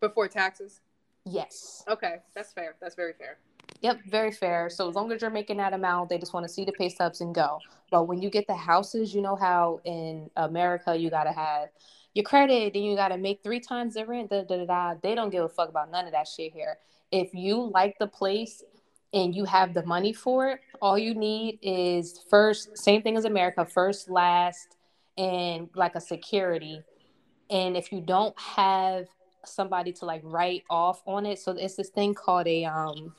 before taxes. yes. Okay, that's fair. That's very fair. Yep, very fair. So as long as you're making that amount, they just want to see the pay stubs and go. But when you get the houses, you know how in America you gotta have your credit, then you gotta make three times the rent. Da, da, da, da. They don't give a fuck about none of that shit here. If you like the place and you have the money for it, all you need is first, same thing as America, first, last, and like a security. And if you don't have somebody to like write off on it, so it's this thing called a um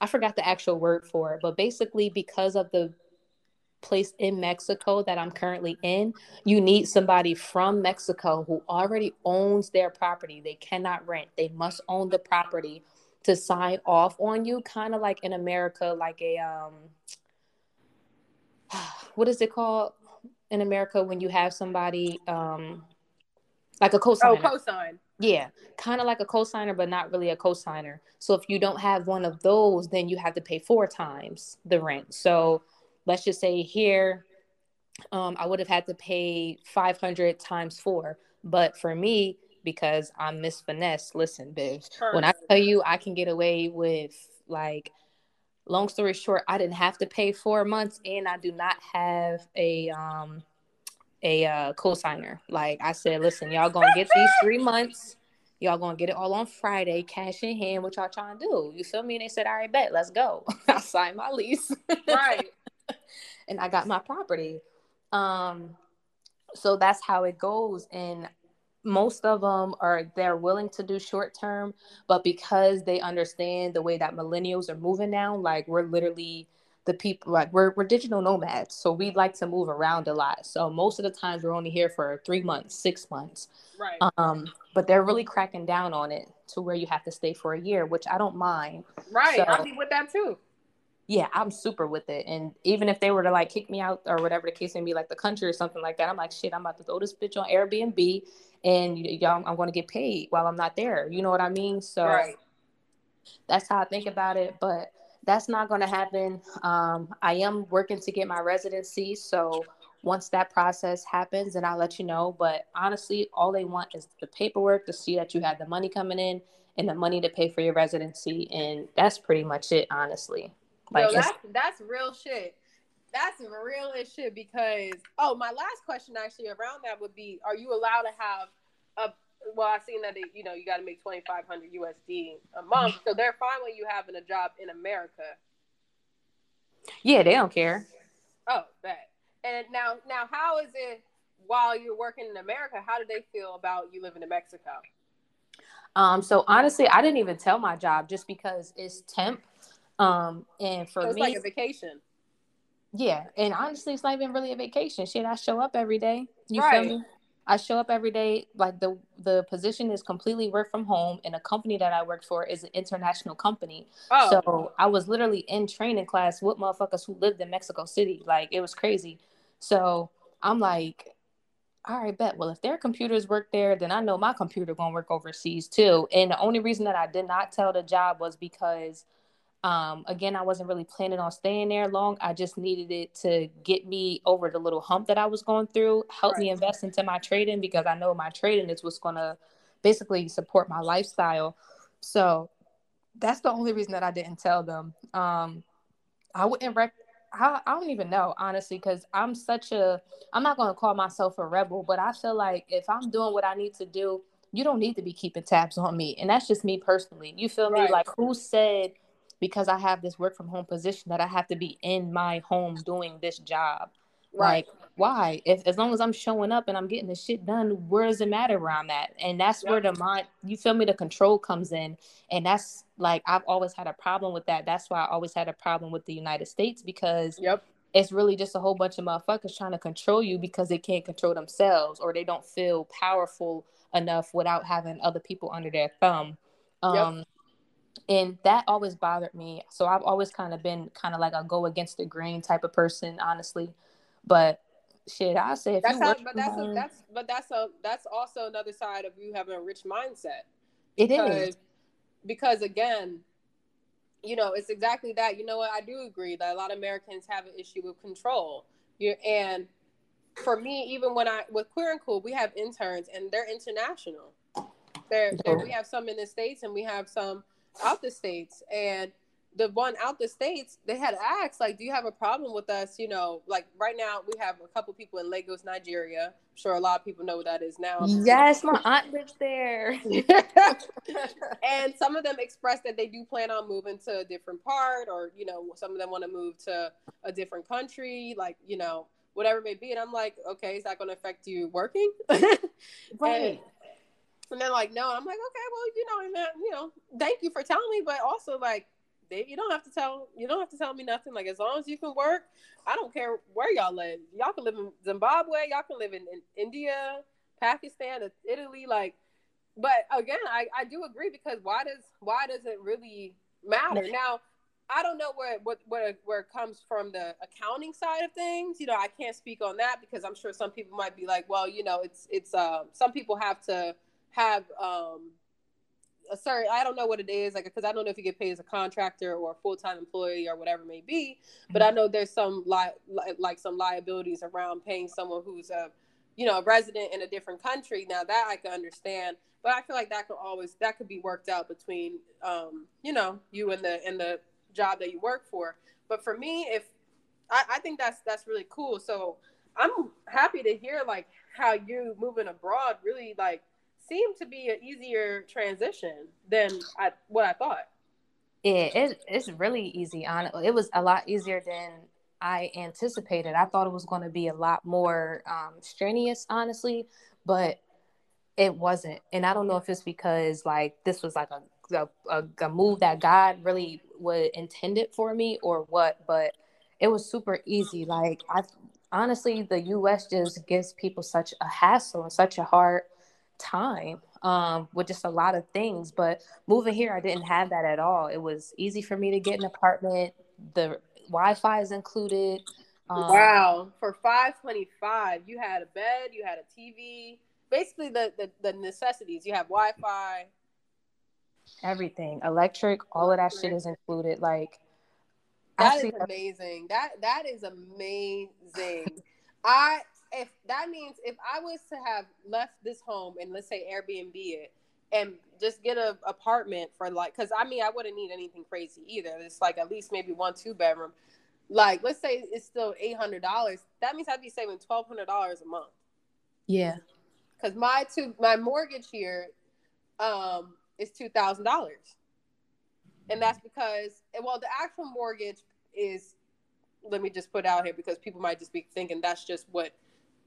I forgot the actual word for it, but basically because of the place in Mexico that I'm currently in, you need somebody from Mexico who already owns their property. They cannot rent. They must own the property to sign off on you, kind of like in America, like a um [sighs] what is it called in America when you have somebody um like a Oh, cosigner. cosign. Yeah, kind of like a cosigner, but not really a cosigner. So if you don't have one of those, then you have to pay four times the rent. So let's just say here, um, I would have had to pay 500 times four. But for me, because I'm Miss Finesse, listen, bitch, when I tell you I can get away with like, long story short, I didn't have to pay four months and I do not have a, um, a uh, co-signer. Like I said, listen, y'all gonna get these three [laughs] months. Y'all gonna get it all on Friday, cash in hand. What y'all trying to do? You feel me? And they said, "All right, bet, let's go." [laughs] I signed my lease, Right. [laughs] and I got my property. Um, so that's how it goes. And most of them are they're willing to do short term, but because they understand the way that millennials are moving now, like we're literally the people like we're, we're digital nomads so we like to move around a lot so most of the times we're only here for three months six months Right. um but they're really cracking down on it to where you have to stay for a year which i don't mind right. so- I'll be with that too. Yeah i'm super with it and even if they were to like kick me out or whatever the case may be like the country or something like that i'm like shit i'm about to throw this bitch on airbnb and y'all i'm going to get paid while i'm not there you know what i mean so Right. that's how I think about it. But that's not going to happen. Um, I am working to get my residency. So once that process happens, then I'll let you know. But honestly, all they want is the paperwork to see that you have the money coming in and the money to pay for your residency. And that's pretty much it, honestly. Like, Yo, that's that's real shit. That's real as shit because oh, my last question actually around that would be: Are you allowed to have a? Well, I've seen that it, you know you got to make twenty five hundred USD a month, so they're fine with you having a job in America. yeah, they don't care. Oh, that. And now, now, how is it while you're working in America? How do they feel about you living in Mexico? Um, so honestly, I didn't even tell my job just because it's temp. Um, and for So it's me, like a vacation. Yeah, and honestly, it's not even really a vacation. Shit, I show up every day. You Right. feel me? I show up every day. Like the the position is completely work from home, and the company that I work for is an international company. Oh, So I was literally in training class with motherfuckers who lived in Mexico City. Like it was crazy. So I'm like, all right, bet. Well, if their computers work there, then I know my computer gonna work overseas too. And the only reason that I did not tell the job was because um, again, I wasn't really planning on staying there long. I just needed it to get me over the little hump that I was going through, help me invest into my trading because I know my trading is what's going to basically support my lifestyle. So that's the only reason that I didn't tell them. Um, I wouldn't rec. I, I don't even know honestly because I'm such a. I'm not going to call myself a rebel, but I feel like if I'm doing what I need to do, you don't need to be keeping tabs on me, and that's just me personally. You feel me? Right. Like who said? Because I have this work from home position that I have to be in my home doing this job. right. Like, why? If as long as I'm showing up and I'm getting the shit done, where does it matter where I'm at? And that's where the mind, you feel me, the control comes in. And that's like I've always had a problem with that. That's why I always had a problem with the United States because Yep. it's really just a whole bunch of motherfuckers trying to control you because they can't control themselves or they don't feel powerful enough without having other people under their thumb. Um, yep. And that always bothered me. So I've always kind of been kind of like a go against the grain type of person, honestly. But shit, I say if that's how, but that's a, that's but that's a that's also another side of you having a rich mindset. It because, is because again, you know, it's exactly that. You know what? I do agree that a lot of Americans have an issue with control. You and for me, even when I with Queer and Cool, we have interns and they're international. They're, they're, we have some in the states and we have some out the states. And the one out the states, they had asked, like, do you have a problem with us? You know, like right now we have a couple people in Lagos, Nigeria. I'm sure a lot of people know what that is now. Yes, my aunt lives there. [laughs] and some of them expressed that they do plan on moving to a different part, or you know, some of them want to move to a different country, like you know, whatever it may be. And I'm like, okay, is that going to affect you working? [laughs] right. And, and they're like, no. I'm like, okay, well, you know, man, you know, thank you for telling me, but also like they, you don't have to tell you don't have to tell me nothing. Like as long as you can work, I don't care where y'all live. Y'all can live in Zimbabwe, y'all can live in, in India, Pakistan, Italy. Like, but again, I, I do agree because why does why does it really matter now? I don't know where what where where it comes from the accounting side of things. You know, I can't speak on that because I'm sure some people might be like, well, you know, it's it's uh, some people have to have um, a certain I don't know what it is like because I don't know if you get paid as a contractor or a full time employee or whatever it may be, but I know there's some li-, li- like some liabilities around paying someone who's a you know a resident in a different country. Now that I can understand, but I feel like that could always that could be worked out between um, you know you and the and the job that you work for. But for me, if I, I think that's that's really cool. So I'm happy to hear like how you moving abroad really like seemed to be an easier transition than I, what I thought. Yeah, it, it's really easy. On it was a lot easier than I anticipated. I thought it was going to be a lot more um, strenuous, honestly, but it wasn't. And I don't know if it's because like this was like a a, a move that God really would intended for me or what, but it was super easy. Like I honestly, the U.S. just gives people such a hassle and such a hard time um, with just a lot of things. But moving here, I didn't have that at all. It was easy for me to get an apartment. The Wi-Fi is included. Um, wow, for five twenty-five, you had a bed, you had a TV, basically the the, the necessities. You have Wi-Fi, everything, electric, all of that shit is included. Like that is amazing. That that is amazing. I if that means if I was to have left this home and let's say Airbnb it and just get an apartment for like, because I mean, I wouldn't need anything crazy either. It's like at least maybe one, two bedroom. Like, let's say it's still $800. That means I'd be saving $1,200 a month. Yeah. Because my two, my mortgage here um, is $2,000. And that's because, well, the actual mortgage is, let me just put out here because people might just be thinking that's just what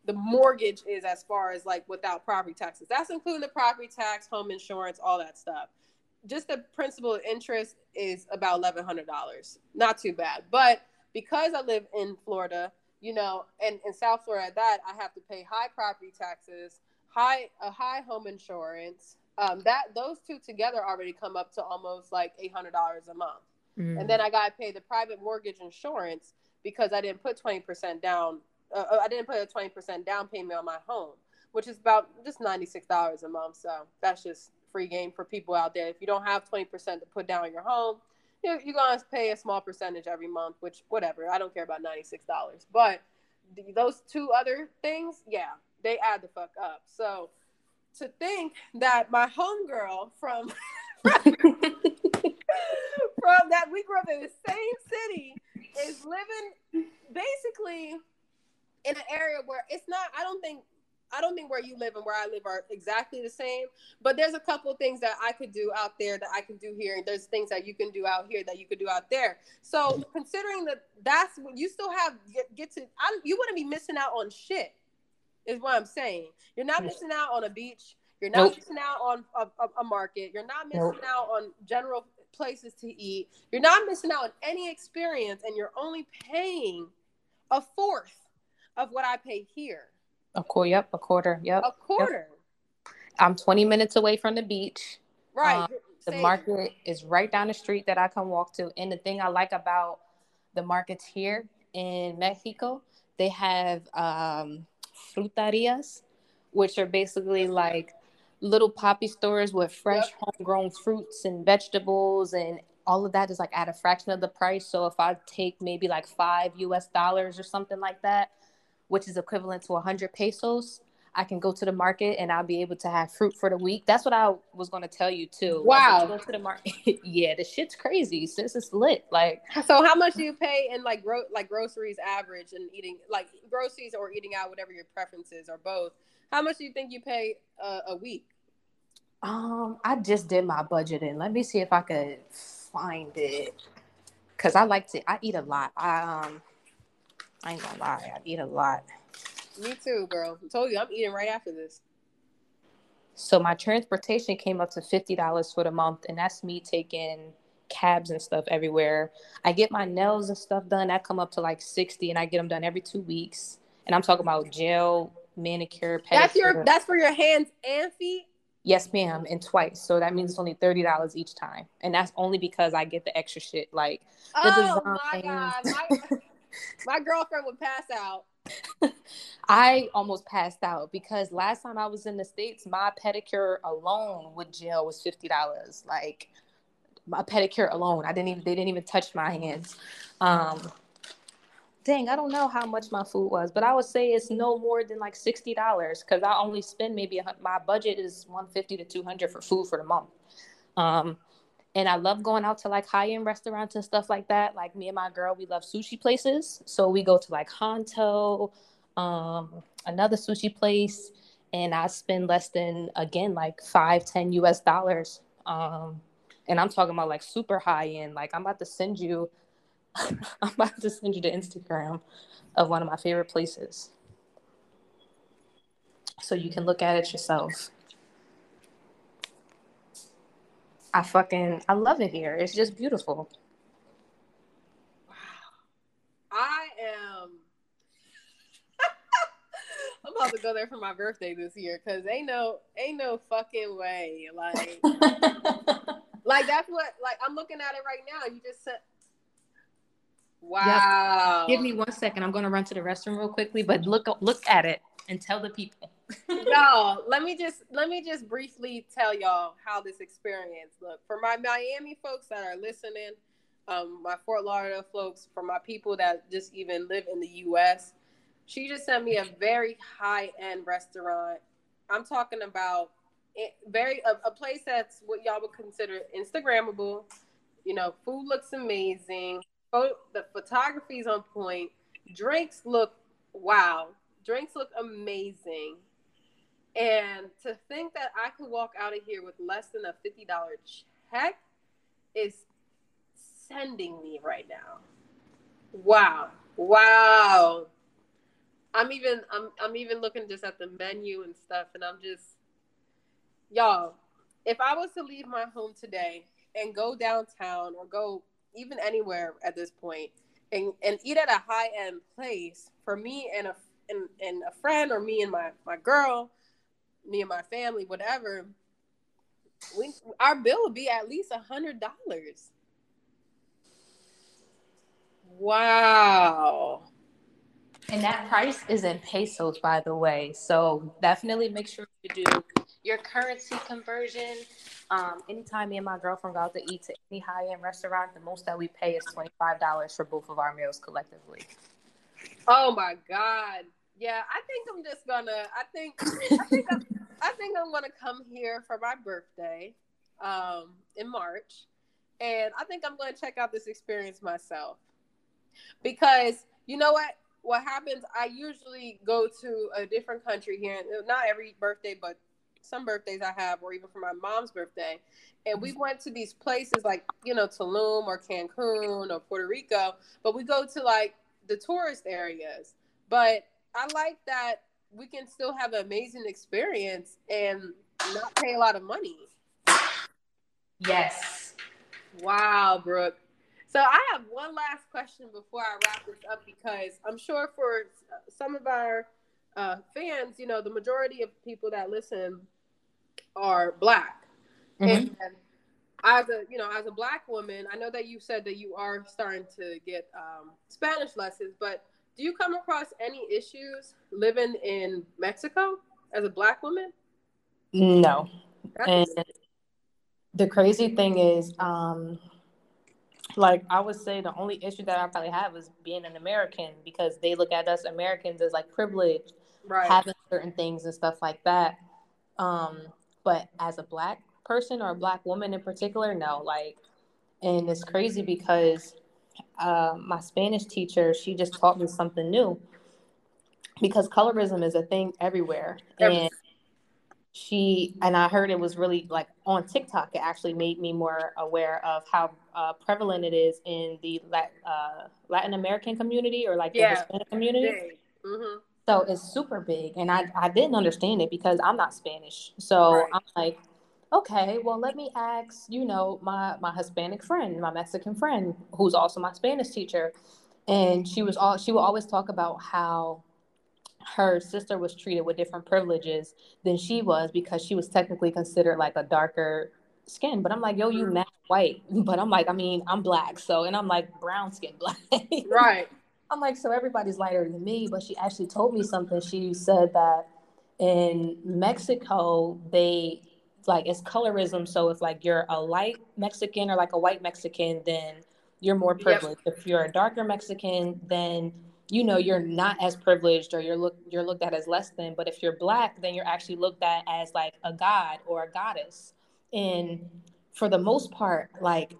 the mortgage is as far as like without property taxes. That's including the property tax, home insurance, all that stuff. Just the principal interest is about eleven hundred dollars. Not too bad. But because I live in Florida, you know, and in South Florida at that, I have to pay high property taxes, high a high home insurance. Um, that those two together already come up to almost like eight hundred dollars a month. Mm. And then I got to pay the private mortgage insurance because I didn't put twenty percent down uh, I didn't put a 20% down payment on my home, which is about just $96 a month. So that's just free game for people out there. If you don't have 20% to put down your home, you're, you're going to pay a small percentage every month, which whatever. I don't care about $96. But th- those two other things, yeah, they add the fuck up. So to think that my homegirl from [laughs] from that we grew up in the same city is living basically in an area where it's not i don't think i don't think where you live and where i live are exactly the same but there's a couple of things that i could do out there that i can do here. And there's things that you can do out here that you could do out there. So considering that that's what you still have get, get to I'm, you wouldn't be missing out on shit is what i'm saying. You're not missing out on a beach. You're not nope. missing out on a, a, a, market. You're not missing nope. out on general places to eat. You're not missing out on any experience and you're only paying a fourth of what I pay here. A quarter, yep, a quarter, yep. A quarter. Yep. I'm 20 minutes away from the beach. Right. Um, The market is right down the street that I can walk to. And the thing I like about the markets here in Mexico, they have um, fruterias, which are basically like little poppy stores with fresh Yep. homegrown fruits and vegetables and all of that is like at a fraction of the price. So if I take maybe like five US dollars or something like that, which is equivalent to 100 pesos, I can go to the market and I'll be able to have fruit for the week. That's what I was going to tell you too. Wow. go to the market. [laughs] yeah, the shit's crazy. Since it's lit, like So how much do you pay in like gro- like groceries average and eating like groceries or eating out whatever your preferences or both? How much do you think you pay uh, a week? Um, I just did my budgeting. Let me see if I could find it. Cause I like to I eat a lot. I um I ain't gonna lie, I eat a lot. Me too, girl. I told you I'm eating right after this. So my transportation came up to fifty dollars for the month, and that's me taking cabs and stuff everywhere. I get my nails and stuff done. That come up to like sixty, and I get them done every two weeks. And I'm talking about gel, manicure, pedicure. That's your that's for your hands and feet. Yes, ma'am, and twice. So that means it's only thirty dollars each time, and that's only because I get the extra shit. Like The Oh my god, [laughs] my, [laughs] my girlfriend would pass out. I almost passed out because last time I was in the states, my pedicure alone with gel was fifty dollars. Like my pedicure alone, I didn't even they didn't even touch my hands. Um, dang, I don't know how much my food was, but I would say it's no more than like sixty dollars because I only spend maybe a, my budget is one fifty to two hundred for food for the month. Um, and I love going out to like high end restaurants and stuff like that. Like me and my girl, we love sushi places, so we go to like Honto, um, another sushi place, and I spend less than again like five, ten US dollars. Um, and I'm talking about like super high end. Like I'm about to send you, [laughs] I'm about to send you the Instagram of one of my favorite places, so you can look at it yourself. I fucking I love it here. It's just beautiful. Wow. I am. [laughs] I'm about to go there for my birthday this year because ain't no ain't no fucking way. Like [laughs] like that's what like I'm looking at it right now. You just said. Wow. Give me one second. I'm gonna run to the restroom real quickly, but look look at it and tell the people. Y'all let me just let me just briefly tell y'all how this experience looked for my miami folks that are listening um my fort lauderdale folks for my people that just even live in the us she just sent me a very high end restaurant. I'm talking about it, very a, a place that's what y'all would consider instagrammable. You know food looks amazing. The photography's on point. Drinks look wow. Drinks look amazing and to think that I could walk out of here with less than a $50 check is sending me right now. Wow. Wow. I'm even I'm I'm even looking just at the menu and stuff and I'm just y'all, if I was to leave my home today and go downtown or go even anywhere at this point and, and eat at a high end place for me and a and, and a friend or me and my, my girl me and my family, whatever, we our bill would be at least a hundred dollars. Wow. And that price is in pesos, by the way. So definitely make sure you do your currency conversion. Um, anytime me and my girlfriend go out to eat to any high end restaurant, the most that we pay is twenty five dollars for both of our meals collectively. Oh my God. Yeah, I think I'm just gonna. I think. I think. I'm, [laughs] I think I'm gonna come here for my birthday, um, in March, and I think I'm gonna check out this experience myself, because you know what? What happens? I usually go to a different country here. Not every birthday, but some birthdays I have, or even for my mom's birthday, and we went to these places like you know Tulum or Cancun or Puerto Rico, but we go to like the tourist areas. But I like that we can still have an amazing experience and not pay a lot of money. Yes. Wow, Brooke. So I have one last question before I wrap this up because I'm sure for some of our uh, fans, you know, the majority of people that listen are black. Mhm. And as a you know as a black woman, I know that you said that you are starting to get um, Spanish lessons, but do you come across any issues living in Mexico as a black woman? No. and the crazy thing is, um, like I would say the only issue that I probably have is being an American because they look at us Americans as like privileged, right. having certain things and stuff like that. Um, but as a black person or a black woman in particular, no. Like, and it's crazy because uh, my Spanish teacher, she just taught me something new because colorism is a thing everywhere. And she and I heard it was really like on TikTok. It actually made me more aware of how uh, prevalent it is in the uh, Latin American community or like yeah. the Hispanic community. Mm-hmm. So it's super big, and I I didn't understand it because I'm not Spanish. So right. I'm like, okay, well let me ask you know my my Hispanic friend, my Mexican friend, who's also my Spanish teacher, and she was all she would always talk about how her sister was treated with different privileges than she was because she was technically considered like a darker skin. But I'm like, yo, you mm. mad white. [laughs] But I'm like, I mean, I'm black. So, and I'm like brown skin black. right. [laughs] I'm like, so everybody's lighter than me. But she actually told me something. She said that in Mexico, they like it's colorism. So if like you're a light Mexican or like a white Mexican, then you're more privileged. Yep. If you're a darker Mexican, then you know you're not as privileged or you're look you're looked at as less than but if you're black then you're actually looked at as like a god or a goddess and for the most part like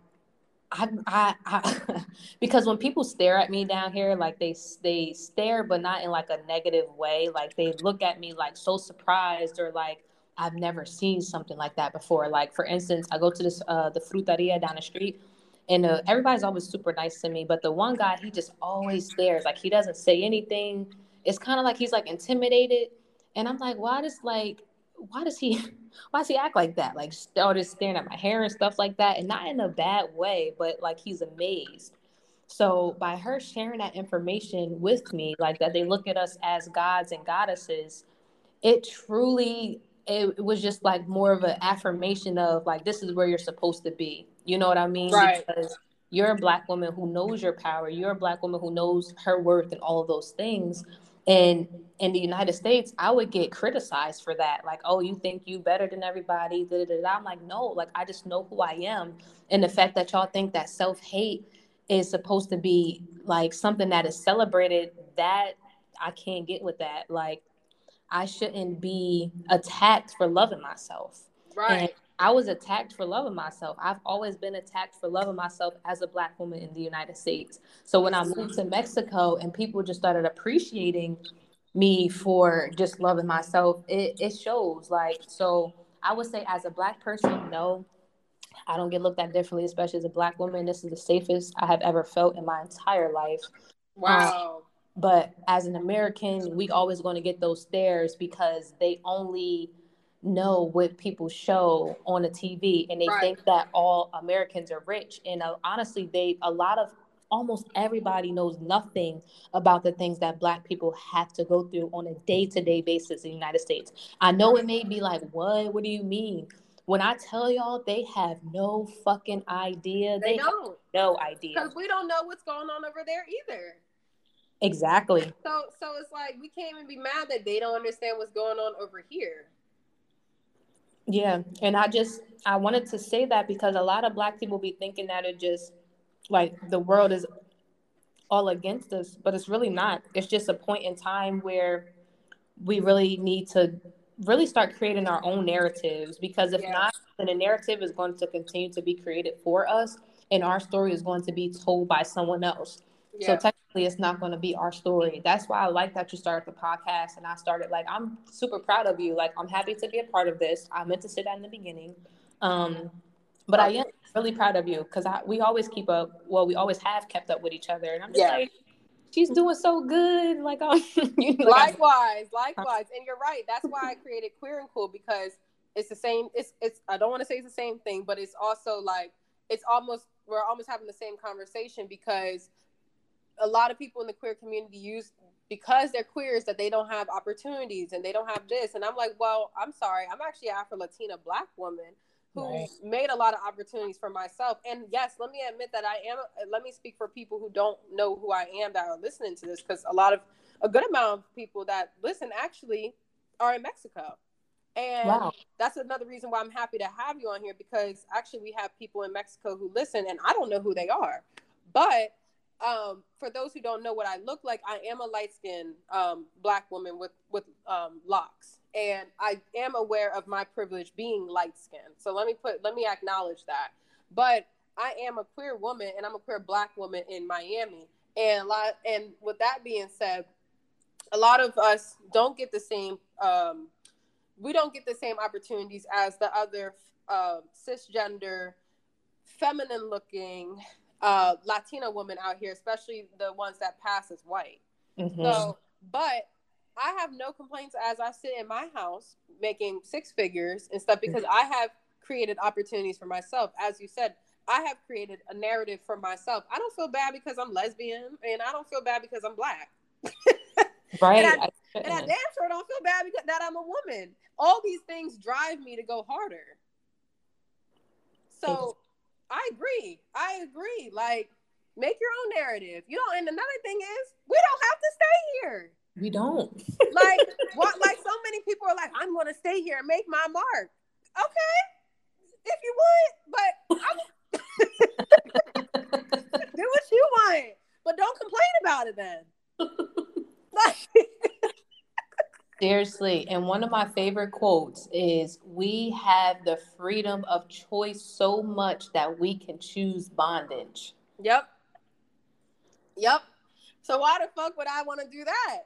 I, I, I [laughs] because when people stare at me down here like they they stare but not in like a negative way like they look at me like so surprised or like I've never seen something like that before. Like for instance I go to this uh the fruteria down the street and uh, everybody's always super nice to me but the one guy he just always stares. Like he doesn't say anything. It's kind of like he's like intimidated and i'm like why does like why does he [laughs] why does he act like that? Like started staring at my hair and stuff like that and not in a bad way but like he's amazed. So by her sharing that information with me like that they look at us as gods and goddesses it truly it, it was just like more of an affirmation of like this is where you're supposed to be you know what I mean? Right. Because you're a black woman who knows your power. You're a black woman who knows her worth and all of those things. And in the United States, I would get criticized for that. Like, oh, you think you better than everybody. Da, da, da. I'm like, no, like I just know who I am. And the fact that y'all think that self-hate is supposed to be like something that is celebrated, that I can't get with that. Like I shouldn't be attacked for loving myself. Right. And I was attacked for loving myself. I've always been attacked for loving myself as a black woman in the United States. So when I moved to Mexico and people just started appreciating me for just loving myself, it, it shows. Like, so I would say as a black person, no, I don't get looked at differently, especially as a black woman. This is the safest I have ever felt in my entire life. Wow. Um, but as an American, we always going to get those stares because they only know what people show on a TV and they right. think that all Americans are rich. And uh, honestly, they a lot of almost everybody knows nothing about the things that black people have to go through on a day-to-day basis in the United States. I know it may be like, what? What do you mean? When I tell y'all, they have no fucking idea. They, they don't. No idea. Because we don't know what's going on over there either. Exactly. So so it's like we can't even be mad that they don't understand what's going on over here. Yeah, and I just I wanted to say that because a lot of black people be thinking that it just like the world is all against us, but it's really not. It's just a point in time where we really need to really start creating our own narratives because if not, then the narrative is going to continue to be created for us and our story is going to be told by someone else. Yeah. So technically, it's not going to be our story. That's why I like that you started the podcast and I started like I'm super proud of you. Like I'm happy to be a part of this. I meant to say that in the beginning, um, but I am really proud of you because we always keep up. Well, we always have kept up with each other, and I'm just yeah. like. She's doing so good. Like, um, [laughs] you know, likewise, likewise, and you're right. That's why I created Queer and Cool because it's the same. It's it's. I don't want to say it's the same thing, but it's also like it's almost we're almost having the same conversation because a lot of people in the queer community use because they're queers that they don't have opportunities and they don't have this. And I'm like, well, I'm sorry, I'm actually Afro Latina black woman. who Right. made a lot of opportunities for myself. And yes, let me admit that I am. Let me speak for people who don't know who I am that are listening to this, because a lot of a good amount of people that listen actually are in Mexico, and Wow. that's another reason why I'm happy to have you on here because actually we have people in Mexico who listen, and I don't know who they are, but um, for those who don't know what I look like, I am a light skinned um, black woman with with um, locks, and I am aware of my privilege being light skinned. So let me put let me acknowledge that. But I am a queer woman, and I'm a queer black woman in Miami, and a lot. And with that being said, a lot of us don't get the same. Um, we don't get the same opportunities as the other uh, cisgender, feminine looking uh, Latina women out here, especially the ones that pass as white. Mhm. So, but I have no complaints as I sit in my house making six figures and stuff because I have created opportunities for myself. As you said, I have created a narrative for myself. I don't feel bad because I'm lesbian and I don't feel bad because I'm black. [laughs] right. and I- I And I damn sure don't feel bad because that I'm a woman. All these things drive me to go harder. So I agree. I agree. Like, make your own narrative. You know, and another thing is, we don't have to stay here. we don't. [laughs] Like, what? Like, so many people are like, I'm going to stay here and make my mark. Okay, if you want, but I'm, [laughs] do what you want, but don't complain about it then. [laughs] Like, Seriously. And one of my favorite quotes is We have the freedom of choice so much that we can choose bondage. Yep. Yep. So why the fuck would I want to do that?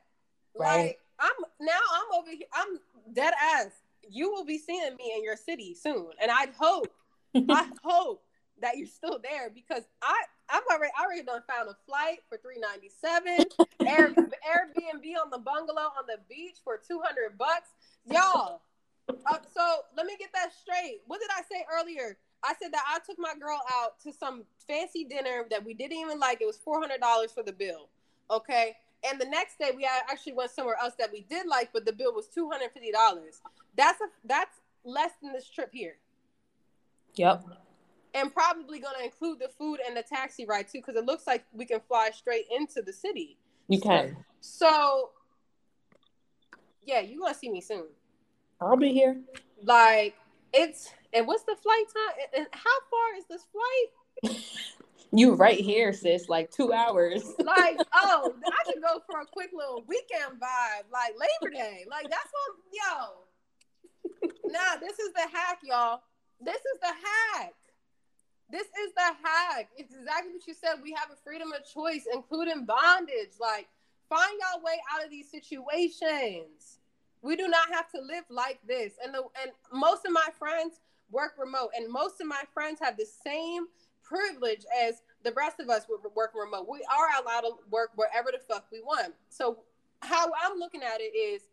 Right. Like I'm now I'm over here. I'm dead ass. You will be seeing me in your city soon, and I'd hope, [laughs] I hope that you're still there because I I'm already I already done found a flight for three ninety seven. [laughs] Air, Airbnb on the bungalow on the beach for two hundred bucks, y'all. Uh, so let me get that straight. What did I say earlier? I said that I took my girl out to some fancy dinner that we didn't even like. It was four hundred dollars for the bill. Okay. And the next day we actually went somewhere else that we did like, but the bill was two hundred fifty dollars. That's a that's less than this trip here, Yep. And probably gonna include the food and the taxi ride too, because it looks like we can fly straight into the city. You can. So, yeah, you're gonna see me soon. I'll be here. Like it's and what's the flight time? And how far is this flight? [laughs] You right here, sis. Like two hours. [laughs] Like, oh, I can go for a quick little weekend vibe, like Labor Day. Like that's what, yo. Nah, this is the hack, y'all. This is the hack. This is the hack. It's exactly what you said. We have a freedom of choice, including bondage. Like, find your way out of these situations. We do not have to live like this. And the and most of my friends work remote, and most of my friends have the same privilege as the rest of us with working remote. We are allowed to work wherever the fuck we want. So how I'm looking at it is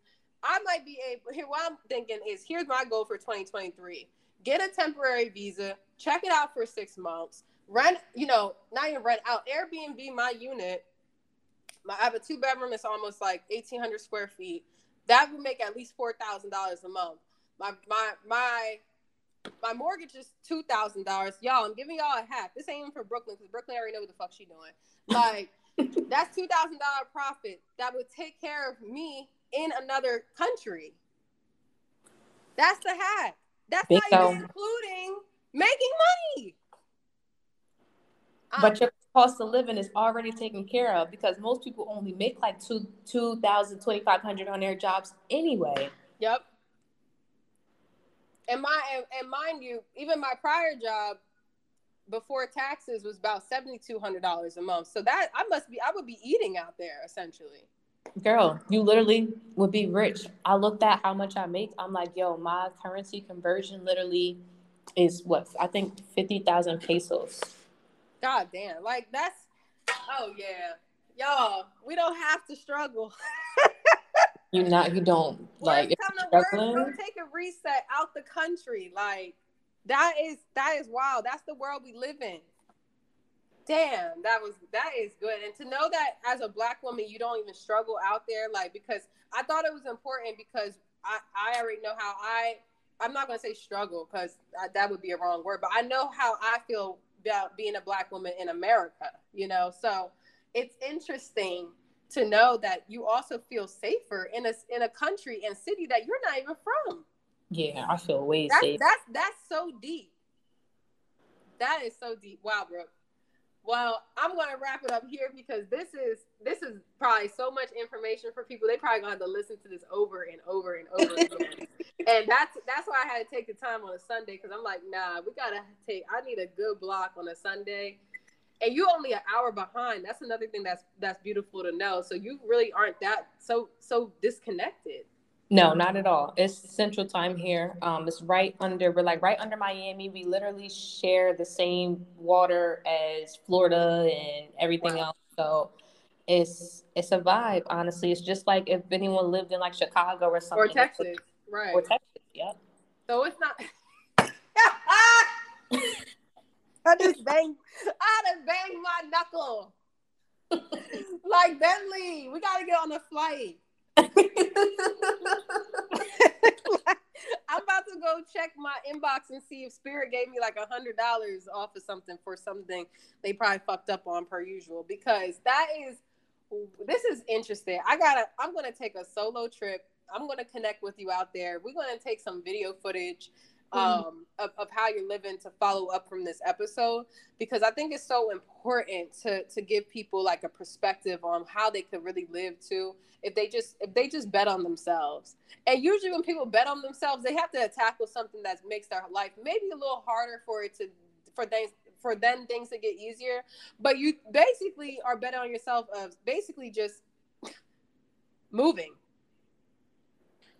I might be able here what I'm thinking is here's my goal for 2023. Get a temporary visa, check it out for six months, rent, you know, not even rent out, Airbnb my unit. My, I have a two bedroom, it's almost like 1,800 square feet. That would make at least $4,000 a month. My, my, my, my mortgage is two thousand dollars. Y'all, I'm giving y'all a hack. This ain't even for Brooklyn because Brooklyn already know what the fuck she doing. Like [laughs] that's two thousand dollar profit that would take care of me in another country. That's the hack. That's not Bingo. even including making money. Um, But your cost of living is already taken care of because most people only make like two two thousand twenty five hundred on their jobs anyway. Yep. And my and, and mind you, even my prior job before taxes was about seventy two hundred dollars a month. So that I must be I would be eating out there essentially. Girl, you literally would be rich. I looked at how much I make. I'm like, yo, my currency conversion literally is what I think fifty thousand pesos. God damn. Like that's oh yeah. Y'all, we don't have to struggle. [laughs] You not you don't like if you're words, go take a reset out the country. Like that is that is wild. That's the world we live in. Damn, that was that is good. And to know that as a black woman, you don't even struggle out there, like because I thought it was important because I I already know how I I'm not gonna say struggle because that would be a wrong word, but I know how I feel about being a black woman in America. You know, so it's interesting to know that you also feel safer in a in a country and city that you're not even from. Yeah, I feel way that's, safe. That's that's so deep. That is so deep. Wow, Brooke. Well, I'm gonna wrap it up here because this is this is probably so much information for people. They probably gonna have to listen to this over and over and over [laughs] again. and that's that's why I had to take the time on a Sunday because I'm like, nah, we gotta take. I need a good block on a Sunday, and you only an hour behind. That's another thing that's that's beautiful to know. So you really aren't that so so disconnected. No, not at all. It's Central Time here. Um, it's right under. We're like right under Miami. We literally share the same water as Florida and everything wow. else. So it's it's a vibe. Honestly, it's just like if anyone lived in like Chicago or something, or Texas, right? Or Texas, yeah. So it's not. [laughs] I just bang. I just banged my knuckle. [laughs] like Bentley, we gotta get on the flight. [laughs] I'm about to go check my inbox and see if Spirit gave me like a hundred dollars off of something for something they probably fucked up on per usual because that is this is interesting. I gotta I'm gonna take a solo trip. I'm gonna connect with you out there. We're gonna take some video footage Mm-hmm. um, of, of how you're living to follow up from this episode because I think it's so important to to give people like a perspective on how they could really live too if they just if they just bet on themselves. And usually when people bet on themselves, they have to tackle something that makes their life maybe a little harder for it to for things for then things to get easier. But you basically are betting on yourself of basically just [laughs] moving.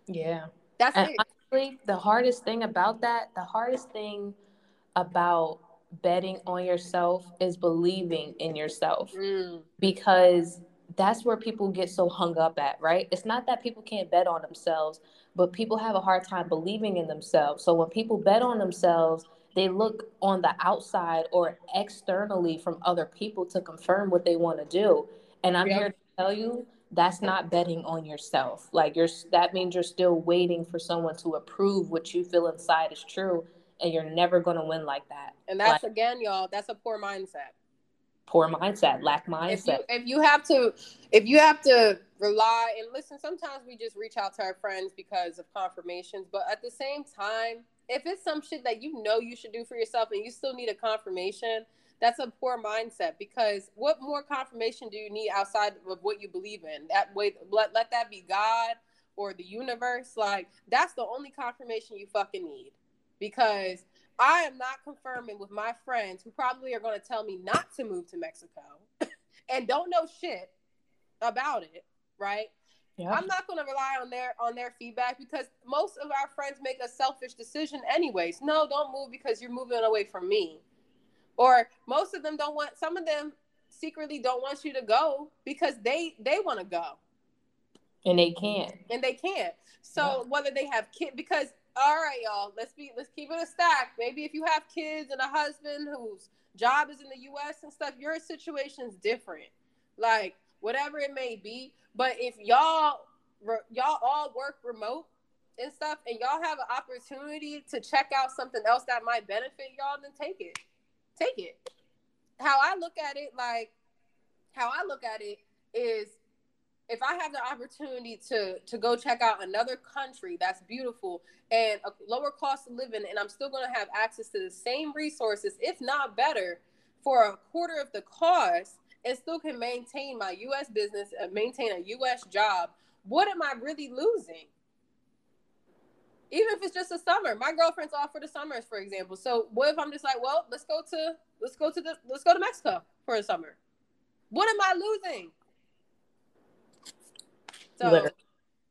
Yeah. That's and it honestly, the hardest thing about that, the hardest thing about betting on yourself is believing in yourself mm. because that's where people get so hung up at, right? It's not that people can't bet on themselves, but people have a hard time believing in themselves. So when people bet on themselves, they look on the outside or externally from other people to confirm what they want to do. And I'm yep. here to tell you that's not betting on yourself. Like you're that means you're still waiting for someone to approve what you feel inside is true and you're never going to win like that. And that's like, again y'all, that's a poor mindset. Poor mindset, lack mindset. If you, if you have to if you have to rely and listen, sometimes we just reach out to our friends because of confirmations, but at the same time, if it's some shit that you know you should do for yourself and you still need a confirmation, that's a poor mindset because what more confirmation do you need outside of what you believe in? That way, let, let that be God or the universe. Like, that's the only confirmation you fucking need because I am not confirming with my friends who probably are going to tell me not to move to Mexico [laughs] and don't know shit about it, right? Yeah. I'm not going to rely on their on their feedback because most of our friends make a selfish decision anyways. No, don't move because you're moving away from me or most of them don't want some of them secretly don't want you to go because they they want to go. And they can't. And they can't. So yeah. whether they have kids because all right y'all let's be let's keep it a stack. Maybe if you have kids and a husband whose job is in the us and stuff your situation's different. Like whatever it may be. But if y'all y'all all work remote and stuff and y'all have an opportunity to check out something else that might benefit y'all then take it take it. How I look at it, like how I look at it is if I have the opportunity to to go check out another country that's beautiful and a lower cost of living, and I'm still going to have access to the same resources, if not better, for a quarter of the cost, and still can maintain my U.S. business and maintain a U.S. job, what am I really losing? Even if it's just a summer. My girlfriend's off for the summers, for example. So what if I'm just like, well, let's go to let's go to the let's go to Mexico for a summer. What am I losing? So Literally.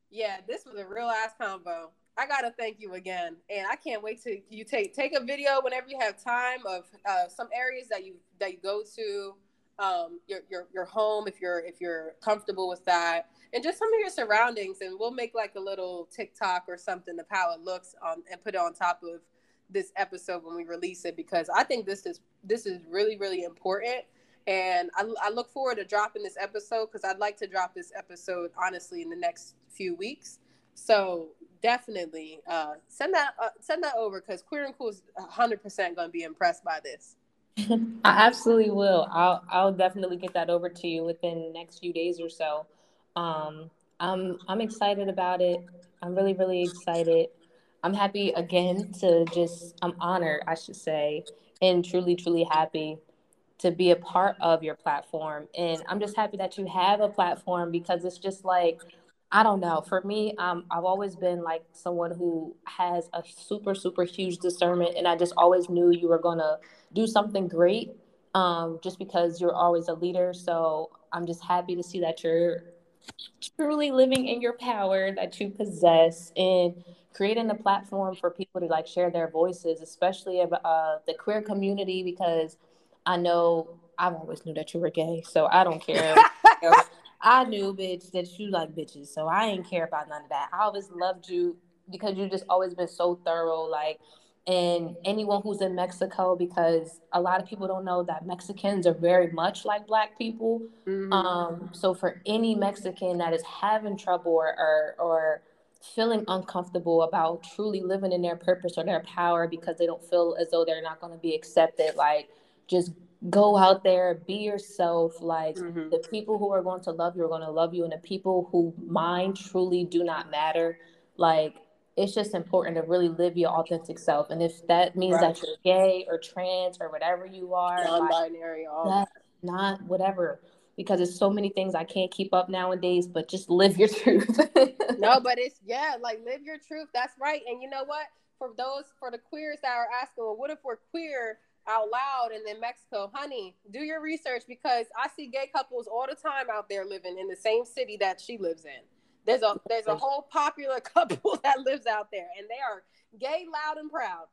yeah, this was a real ass combo. I gotta thank you again, and I can't wait to you take take a video whenever you have time of uh, some areas that you that you go to, um, your your your home if you're if you're comfortable with that. And just some of your surroundings and we'll make like a little tiktok or something of how it looks on and put it on top of this episode when we release it because i think this is this is really really important. And i, I look forward to dropping this episode because i'd like to drop this episode honestly in the next few weeks. So definitely uh, send that uh, send that over because Queer and Cool is hundred percent going to be impressed by this. [laughs] I absolutely will. I'll I'll definitely get that over to you within the next few days or so. Um, I'm I'm excited about it. I'm really really excited. I'm happy again to just I'm honored, I should say, and truly truly happy to be a part of your platform. And I'm just happy that you have a platform because it's just like I don't know. For me, um, I've always been like someone who has a super, super huge discernment, and I just always knew you were gonna do something great, um, just because you're always a leader. So I'm just happy to see that you're truly living in your power that you possess and creating a platform for people to like share their voices, especially of uh, the queer community, because I know I've always knew that you were gay, so I don't care. [laughs] I knew, bitch, that you like bitches, so I ain't care about none of that. I always loved you because you just always been so thorough, like, and anyone who's in Mexico, because a lot of people don't know that Mexicans are very much like Black people. Mm-hmm. Um, so for any Mexican that is having trouble or, or or feeling uncomfortable about truly living in their purpose or their power because they don't feel as though they're not going to be accepted, like just go out there, be yourself. Like mm-hmm. the people who are going to love you are going to love you, and the people who mind truly do not matter. Like it's just important to really live your authentic self. And if that means right. that you're gay or trans or whatever you are, non-binary, like, all not whatever. Because there's so many things I can't keep up nowadays, but just live your [laughs] truth. no, but it's yeah, like live your truth. That's right. And you know what? For those for the queers that are asking, well, what if we're queer out loud and then Mexico, honey, do your research because I see gay couples all the time out there living in the same city that she lives in. There's a there's a whole popular [laughs] couple that lives out there and they are gay, loud, and proud.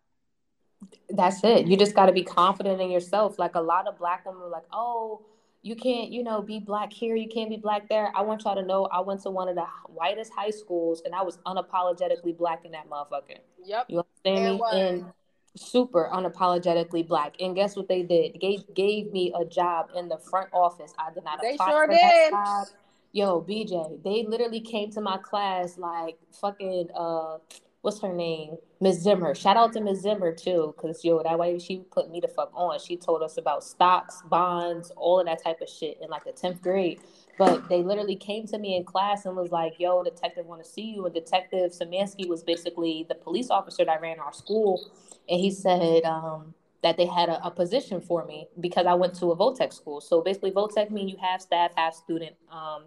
That's it. You just got to be confident in yourself. Like a lot of black women are like, oh, you can't, you know, be black here, you can't be black there. I want y'all to know I went to one of the whitest high schools and I was unapologetically black in that motherfucker. Yep. You understand me? And super unapologetically black. And guess what they did? Gave gave me a job in the front office. I did not they apply sure for did. that job. Yo, BJ, they literally came to my class like fucking uh what's her name? Miss Zimmer. Shout out to Miss Zimmer too, because yo, that way she put me the fuck on. She told us about stocks, bonds, all of that type of shit in like the 10th grade. But they literally came to me in class and was like, yo, detective want to see you. And Detective Samansky was basically the police officer that ran our school. And he said um, that they had a, a, position for me because I went to a Votech school. So basically, Votech mean you have staff, have student. Um,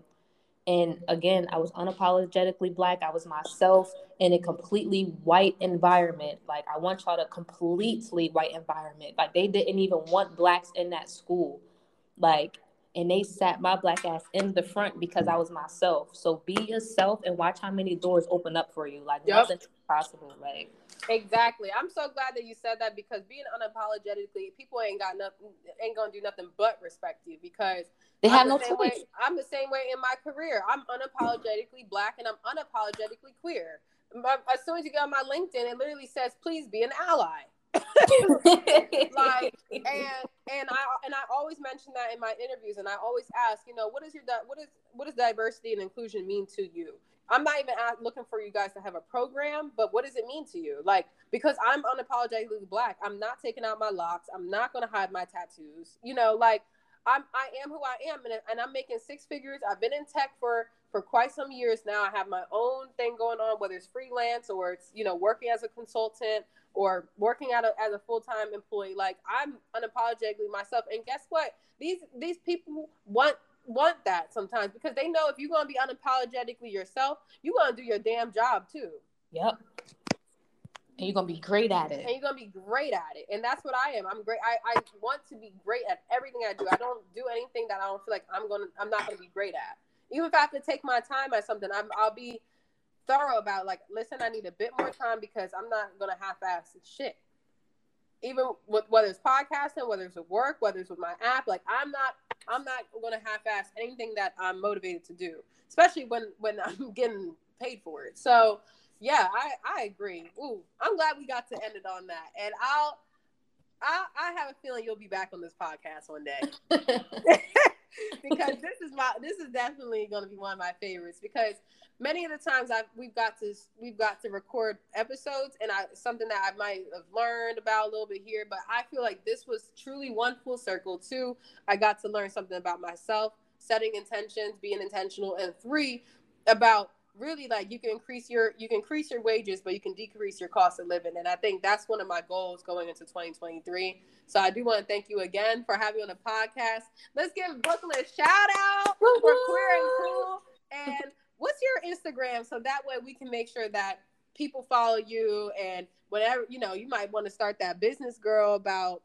and again, I was unapologetically black. I was myself in a completely white environment. Like I want y'all to completely white environment. Like they didn't even want blacks in that school. Like and they sat my black ass in the front because I was myself. So be yourself and watch how many doors open up for you. Like yep. nothing's possible. Like exactly. I'm so glad that you said that because being unapologetically, people ain't got nothing, ain't gonna do nothing but respect you because they have I'm no the choice. Way, I'm the same way in my career. I'm unapologetically black and I'm unapologetically queer. As soon as you get on my LinkedIn, it literally says, "Please be an ally." Like and and I and I always mention that in my interviews and I always ask, you know, what is your what is what does diversity and inclusion mean to you? I'm not even looking for you guys to have a program, but what does it mean to you? Like because I'm unapologetically black, I'm not taking out my locks, I'm not going to hide my tattoos. You know, like I'm I am who I am and, and I'm making six figures. I've been in tech for for quite some years now. I have my own thing going on, whether it's freelance or it's you know working as a consultant or working out as a full time employee. Like I'm unapologetically myself. And guess what? These these people want want that sometimes because they know if you're gonna be unapologetically yourself, you're gonna do your damn job too. Yep and you're gonna be great at it. And you're gonna be great at it. And that's what I am. I'm great. I, I want to be great at everything I do. I don't do anything that I don't feel like I'm gonna I'm not gonna be great at. Even if I have to take my time at something, I'm I'll be thorough about like, listen, I need a bit more time because I'm not gonna half ass shit. Even with whether it's podcasting, whether it's with work, whether it's with my app, like I'm not I'm not gonna half ass anything that I'm motivated to do, especially when when [laughs] I'm getting paid for it. So yeah, I, I agree. Ooh, I'm glad we got to end it on that. And I'll I I have a feeling you'll be back on this podcast one day. [laughs] [laughs] [laughs] because this is my this is definitely going to be one of my favorites because many of the times I've we've got to we've got to record episodes and I something that I might have learned about a little bit here, but I feel like this was truly one full circle. Two, I got to learn something about myself, setting intentions, being intentional, and three, about really like you can increase your you can increase your wages but you can decrease your cost of living. And i think that's one of my goals going into 2023 so i do want to thank you again for having on the podcast. Let's give brooklyn a shout out for queer and cool. And what's your instagram? So that way we can make sure that people follow you and whatever you know you might want to start that business girl about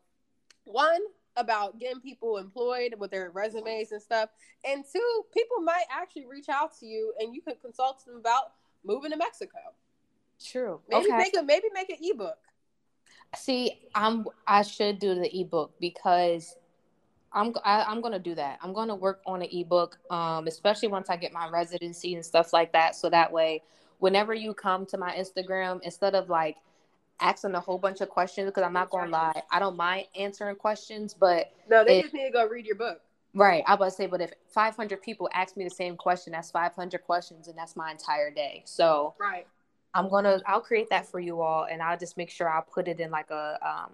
one about getting people employed with their resumes and stuff. And two, people might actually reach out to you and you could consult them about moving to Mexico. True. Maybe okay. make a maybe make an ebook. See, I'm I should do the ebook because I'm I, am i am going to do that. I'm going to work on an ebook, um, especially once I get my residency and stuff like that. So that way, whenever you come to my Instagram, instead of like asking a whole bunch of questions because I'm not gonna lie, I don't mind answering questions, but no, they if, just need to go read your book. Right, I was say, but if 500 people ask me the same question, that's 500 questions, and that's my entire day. So right, I'm gonna I'll create that for you all, and I'll just make sure I'll put it in like a um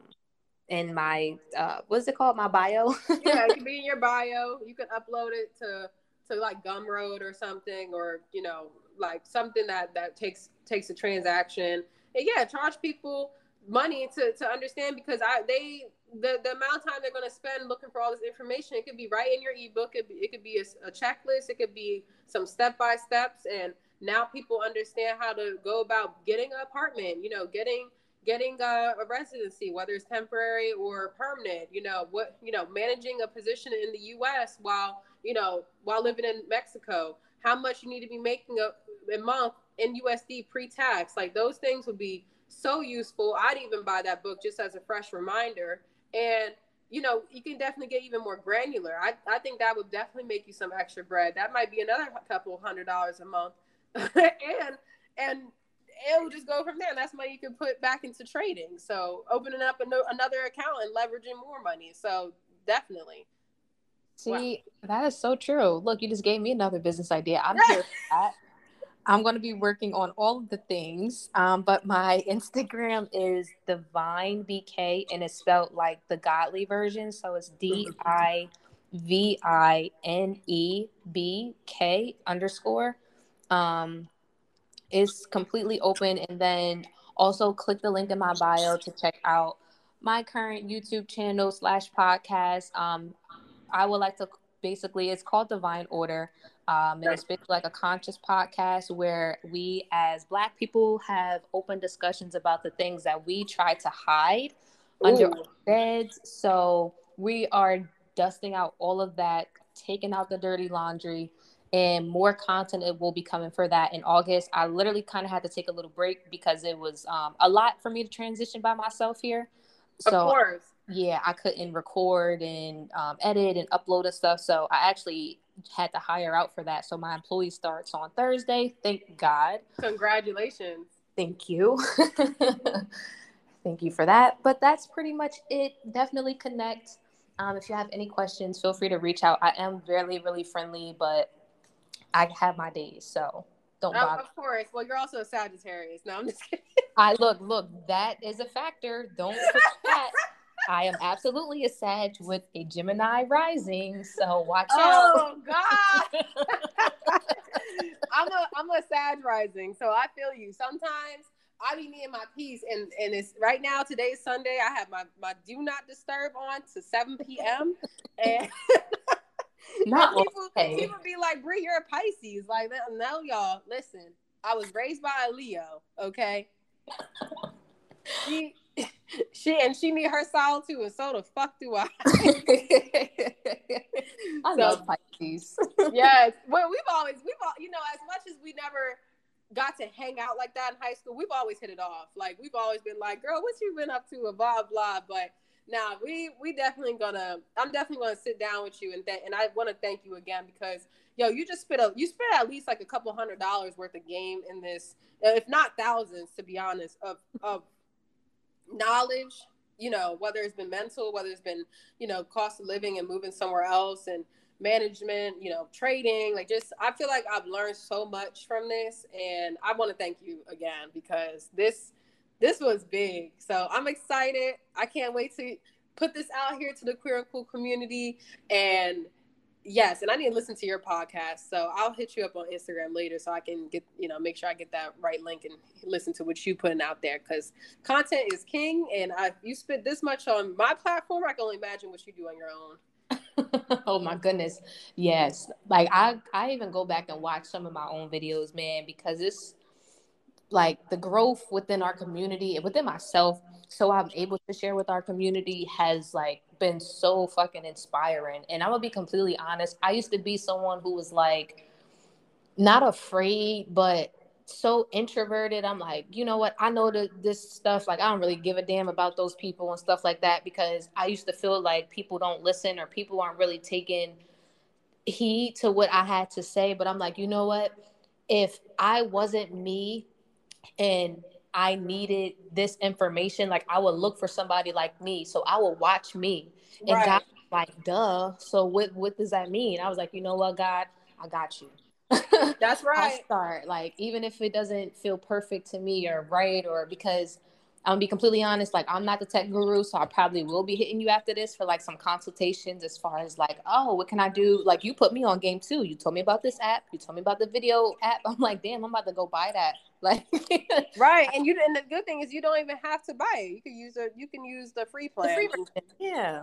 in my uh what's it called my bio. [laughs] yeah, it can be in your bio. You can upload it to to like Gumroad or something, or you know like something that that takes takes a transaction and yeah, charge people money to, to understand because I they the, the amount of time they're going to spend looking for all this information it could be right in your ebook it, it could be a, a checklist it could be some step by steps and now people understand how to go about getting an apartment you know getting getting a, a, residency whether it's temporary or permanent you know what you know managing a position in the us while you know while living in mexico. How much you need to be making a, a month in USD pre-tax. Like those things would be so useful. I'd even buy that book just as a fresh reminder. And you know, you can definitely get even more granular. I, I think that would definitely make you some extra bread. That might be another couple hundred dollars a month. [laughs] and and it will just go from there. And that's money you can put back into trading. So opening up no, another account and leveraging more money. So definitely. See, wow. that is so true. Look, you just gave me another business idea. I'm here for [laughs] that. I'm going to be working on all of the things. Um, but my [laughs] Instagram is Divine BK and it's spelled like the godly version. So it's D I V I N E B K underscore. Um, it's completely open. And then also click the link in my bio to check out my current YouTube channel slash podcast. Um, I would like to basically, it's called Divine Order. Um, and it's basically like a conscious podcast where we, as Black people, have open discussions about the things that we try to hide Ooh. under our beds. So we are dusting out all of that, taking out the dirty laundry, and more content it will be coming for that in August. I literally kind of had to take a little break because it was um, a lot for me to transition by myself here. So, of course. Yeah, I couldn't record and um, edit and upload and stuff. So I actually had to hire out for that. So my employee starts on Thursday. Thank God. Congratulations. Thank you. [laughs] Thank you for that. But that's pretty much it. Definitely connect. Um, if you have any questions, feel free to reach out. I am really, really friendly, but I have my days, so don't oh, bother. Of course. Well, you're also a Sagittarius. No, I'm just [laughs] kidding. I look, look, that is a factor. Don't that. [laughs] I am absolutely a Sag with a Gemini rising, so watch oh, out. Oh God. [laughs] I'm a I'm a Sag rising, so I feel you. Sometimes I be needing my peace, and and it's right now. Today's Sunday. I have my my do not disturb on to 7 p.m. and. [laughs] Not people, okay. people be like, Brie, you're a Pisces. Like, no, y'all, listen. I was raised by a Leo, okay? she she and she need her style too, and so the fuck do I. [laughs] I so, love Pisces. yes, well, we've always we've all you know as much as we never got to hang out like that in high school, we've always hit it off. Like we've always been like, girl, what you been up to? Blah blah. But now we we definitely gonna I'm definitely gonna sit down with you and th- and I want to thank you again because yo you just spit a you spit at least like a couple hundred dollars worth of game in this if not thousands to be honest of of knowledge you know whether it's been mental whether it's been you know cost of living and moving somewhere else and management, you know, trading. Like just I feel like I've learned so much from this and I want to thank you again because this this was big. So I'm excited. I can't wait to put this out here to the queer and cool community and yes and i need to listen to your podcast so i'll hit you up on instagram later so i can get you know make sure i get that right link and listen to what you putting out there because content is king and I, you spent this much on my platform i can only imagine what you do on your own [laughs] oh my goodness. Yes. Like I I even go back and watch some of my own videos, man, because it's like the growth within our community and within myself so I'm able to share with our community has like been so fucking inspiring. And I'm gonna be completely honest. I used to be someone who was like not afraid, but so introverted. I'm like, you know what? I know that this stuff, like, I don't really give a damn about those people and stuff like that because I used to feel like people don't listen or people aren't really taking heed to what I had to say. But I'm like, you know what? If I wasn't me and I needed this information, like I would look for somebody like me. So I would watch me. And right. God like, duh. So what what does that mean? I was like, you know what, God, I got you. That's [laughs] right. I'll start like even if it doesn't feel perfect to me or right or because I'm gonna be completely honest, like I'm not the tech guru, so I probably will be hitting you after this for like some consultations as far as like, oh, what can I do? Like you put me on game too. You told me about this app, you told me about the video app. I'm like, damn, I'm about to go buy that. [laughs] Like Right. And you and the good thing is you don't even have to buy it. You can use a you can use the free plan. The free version. Yeah.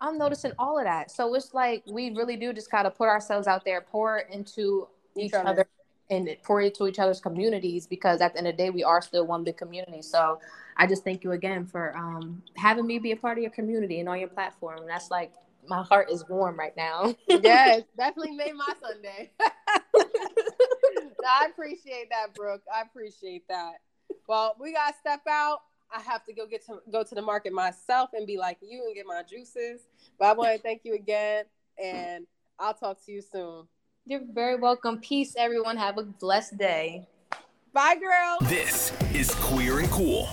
I'm noticing all of that. So it's like we really do just gotta put ourselves out there, pour into each other and pour it into each other's communities because at the end of the day we are still one big community. So i just thank you again for um, having me be a part of your community and on your platform. That's like my heart is warm right now. [laughs] Yes definitely made my sunday. [laughs] I appreciate that brooke. I appreciate that. Well we gotta step out. I have to go get to go to the market myself and be like you and get my juices. But I want to thank you again, and I'll talk to you soon. You're very welcome. Peace, everyone. Have a blessed day. Bye, girl. This is Queer and Cool.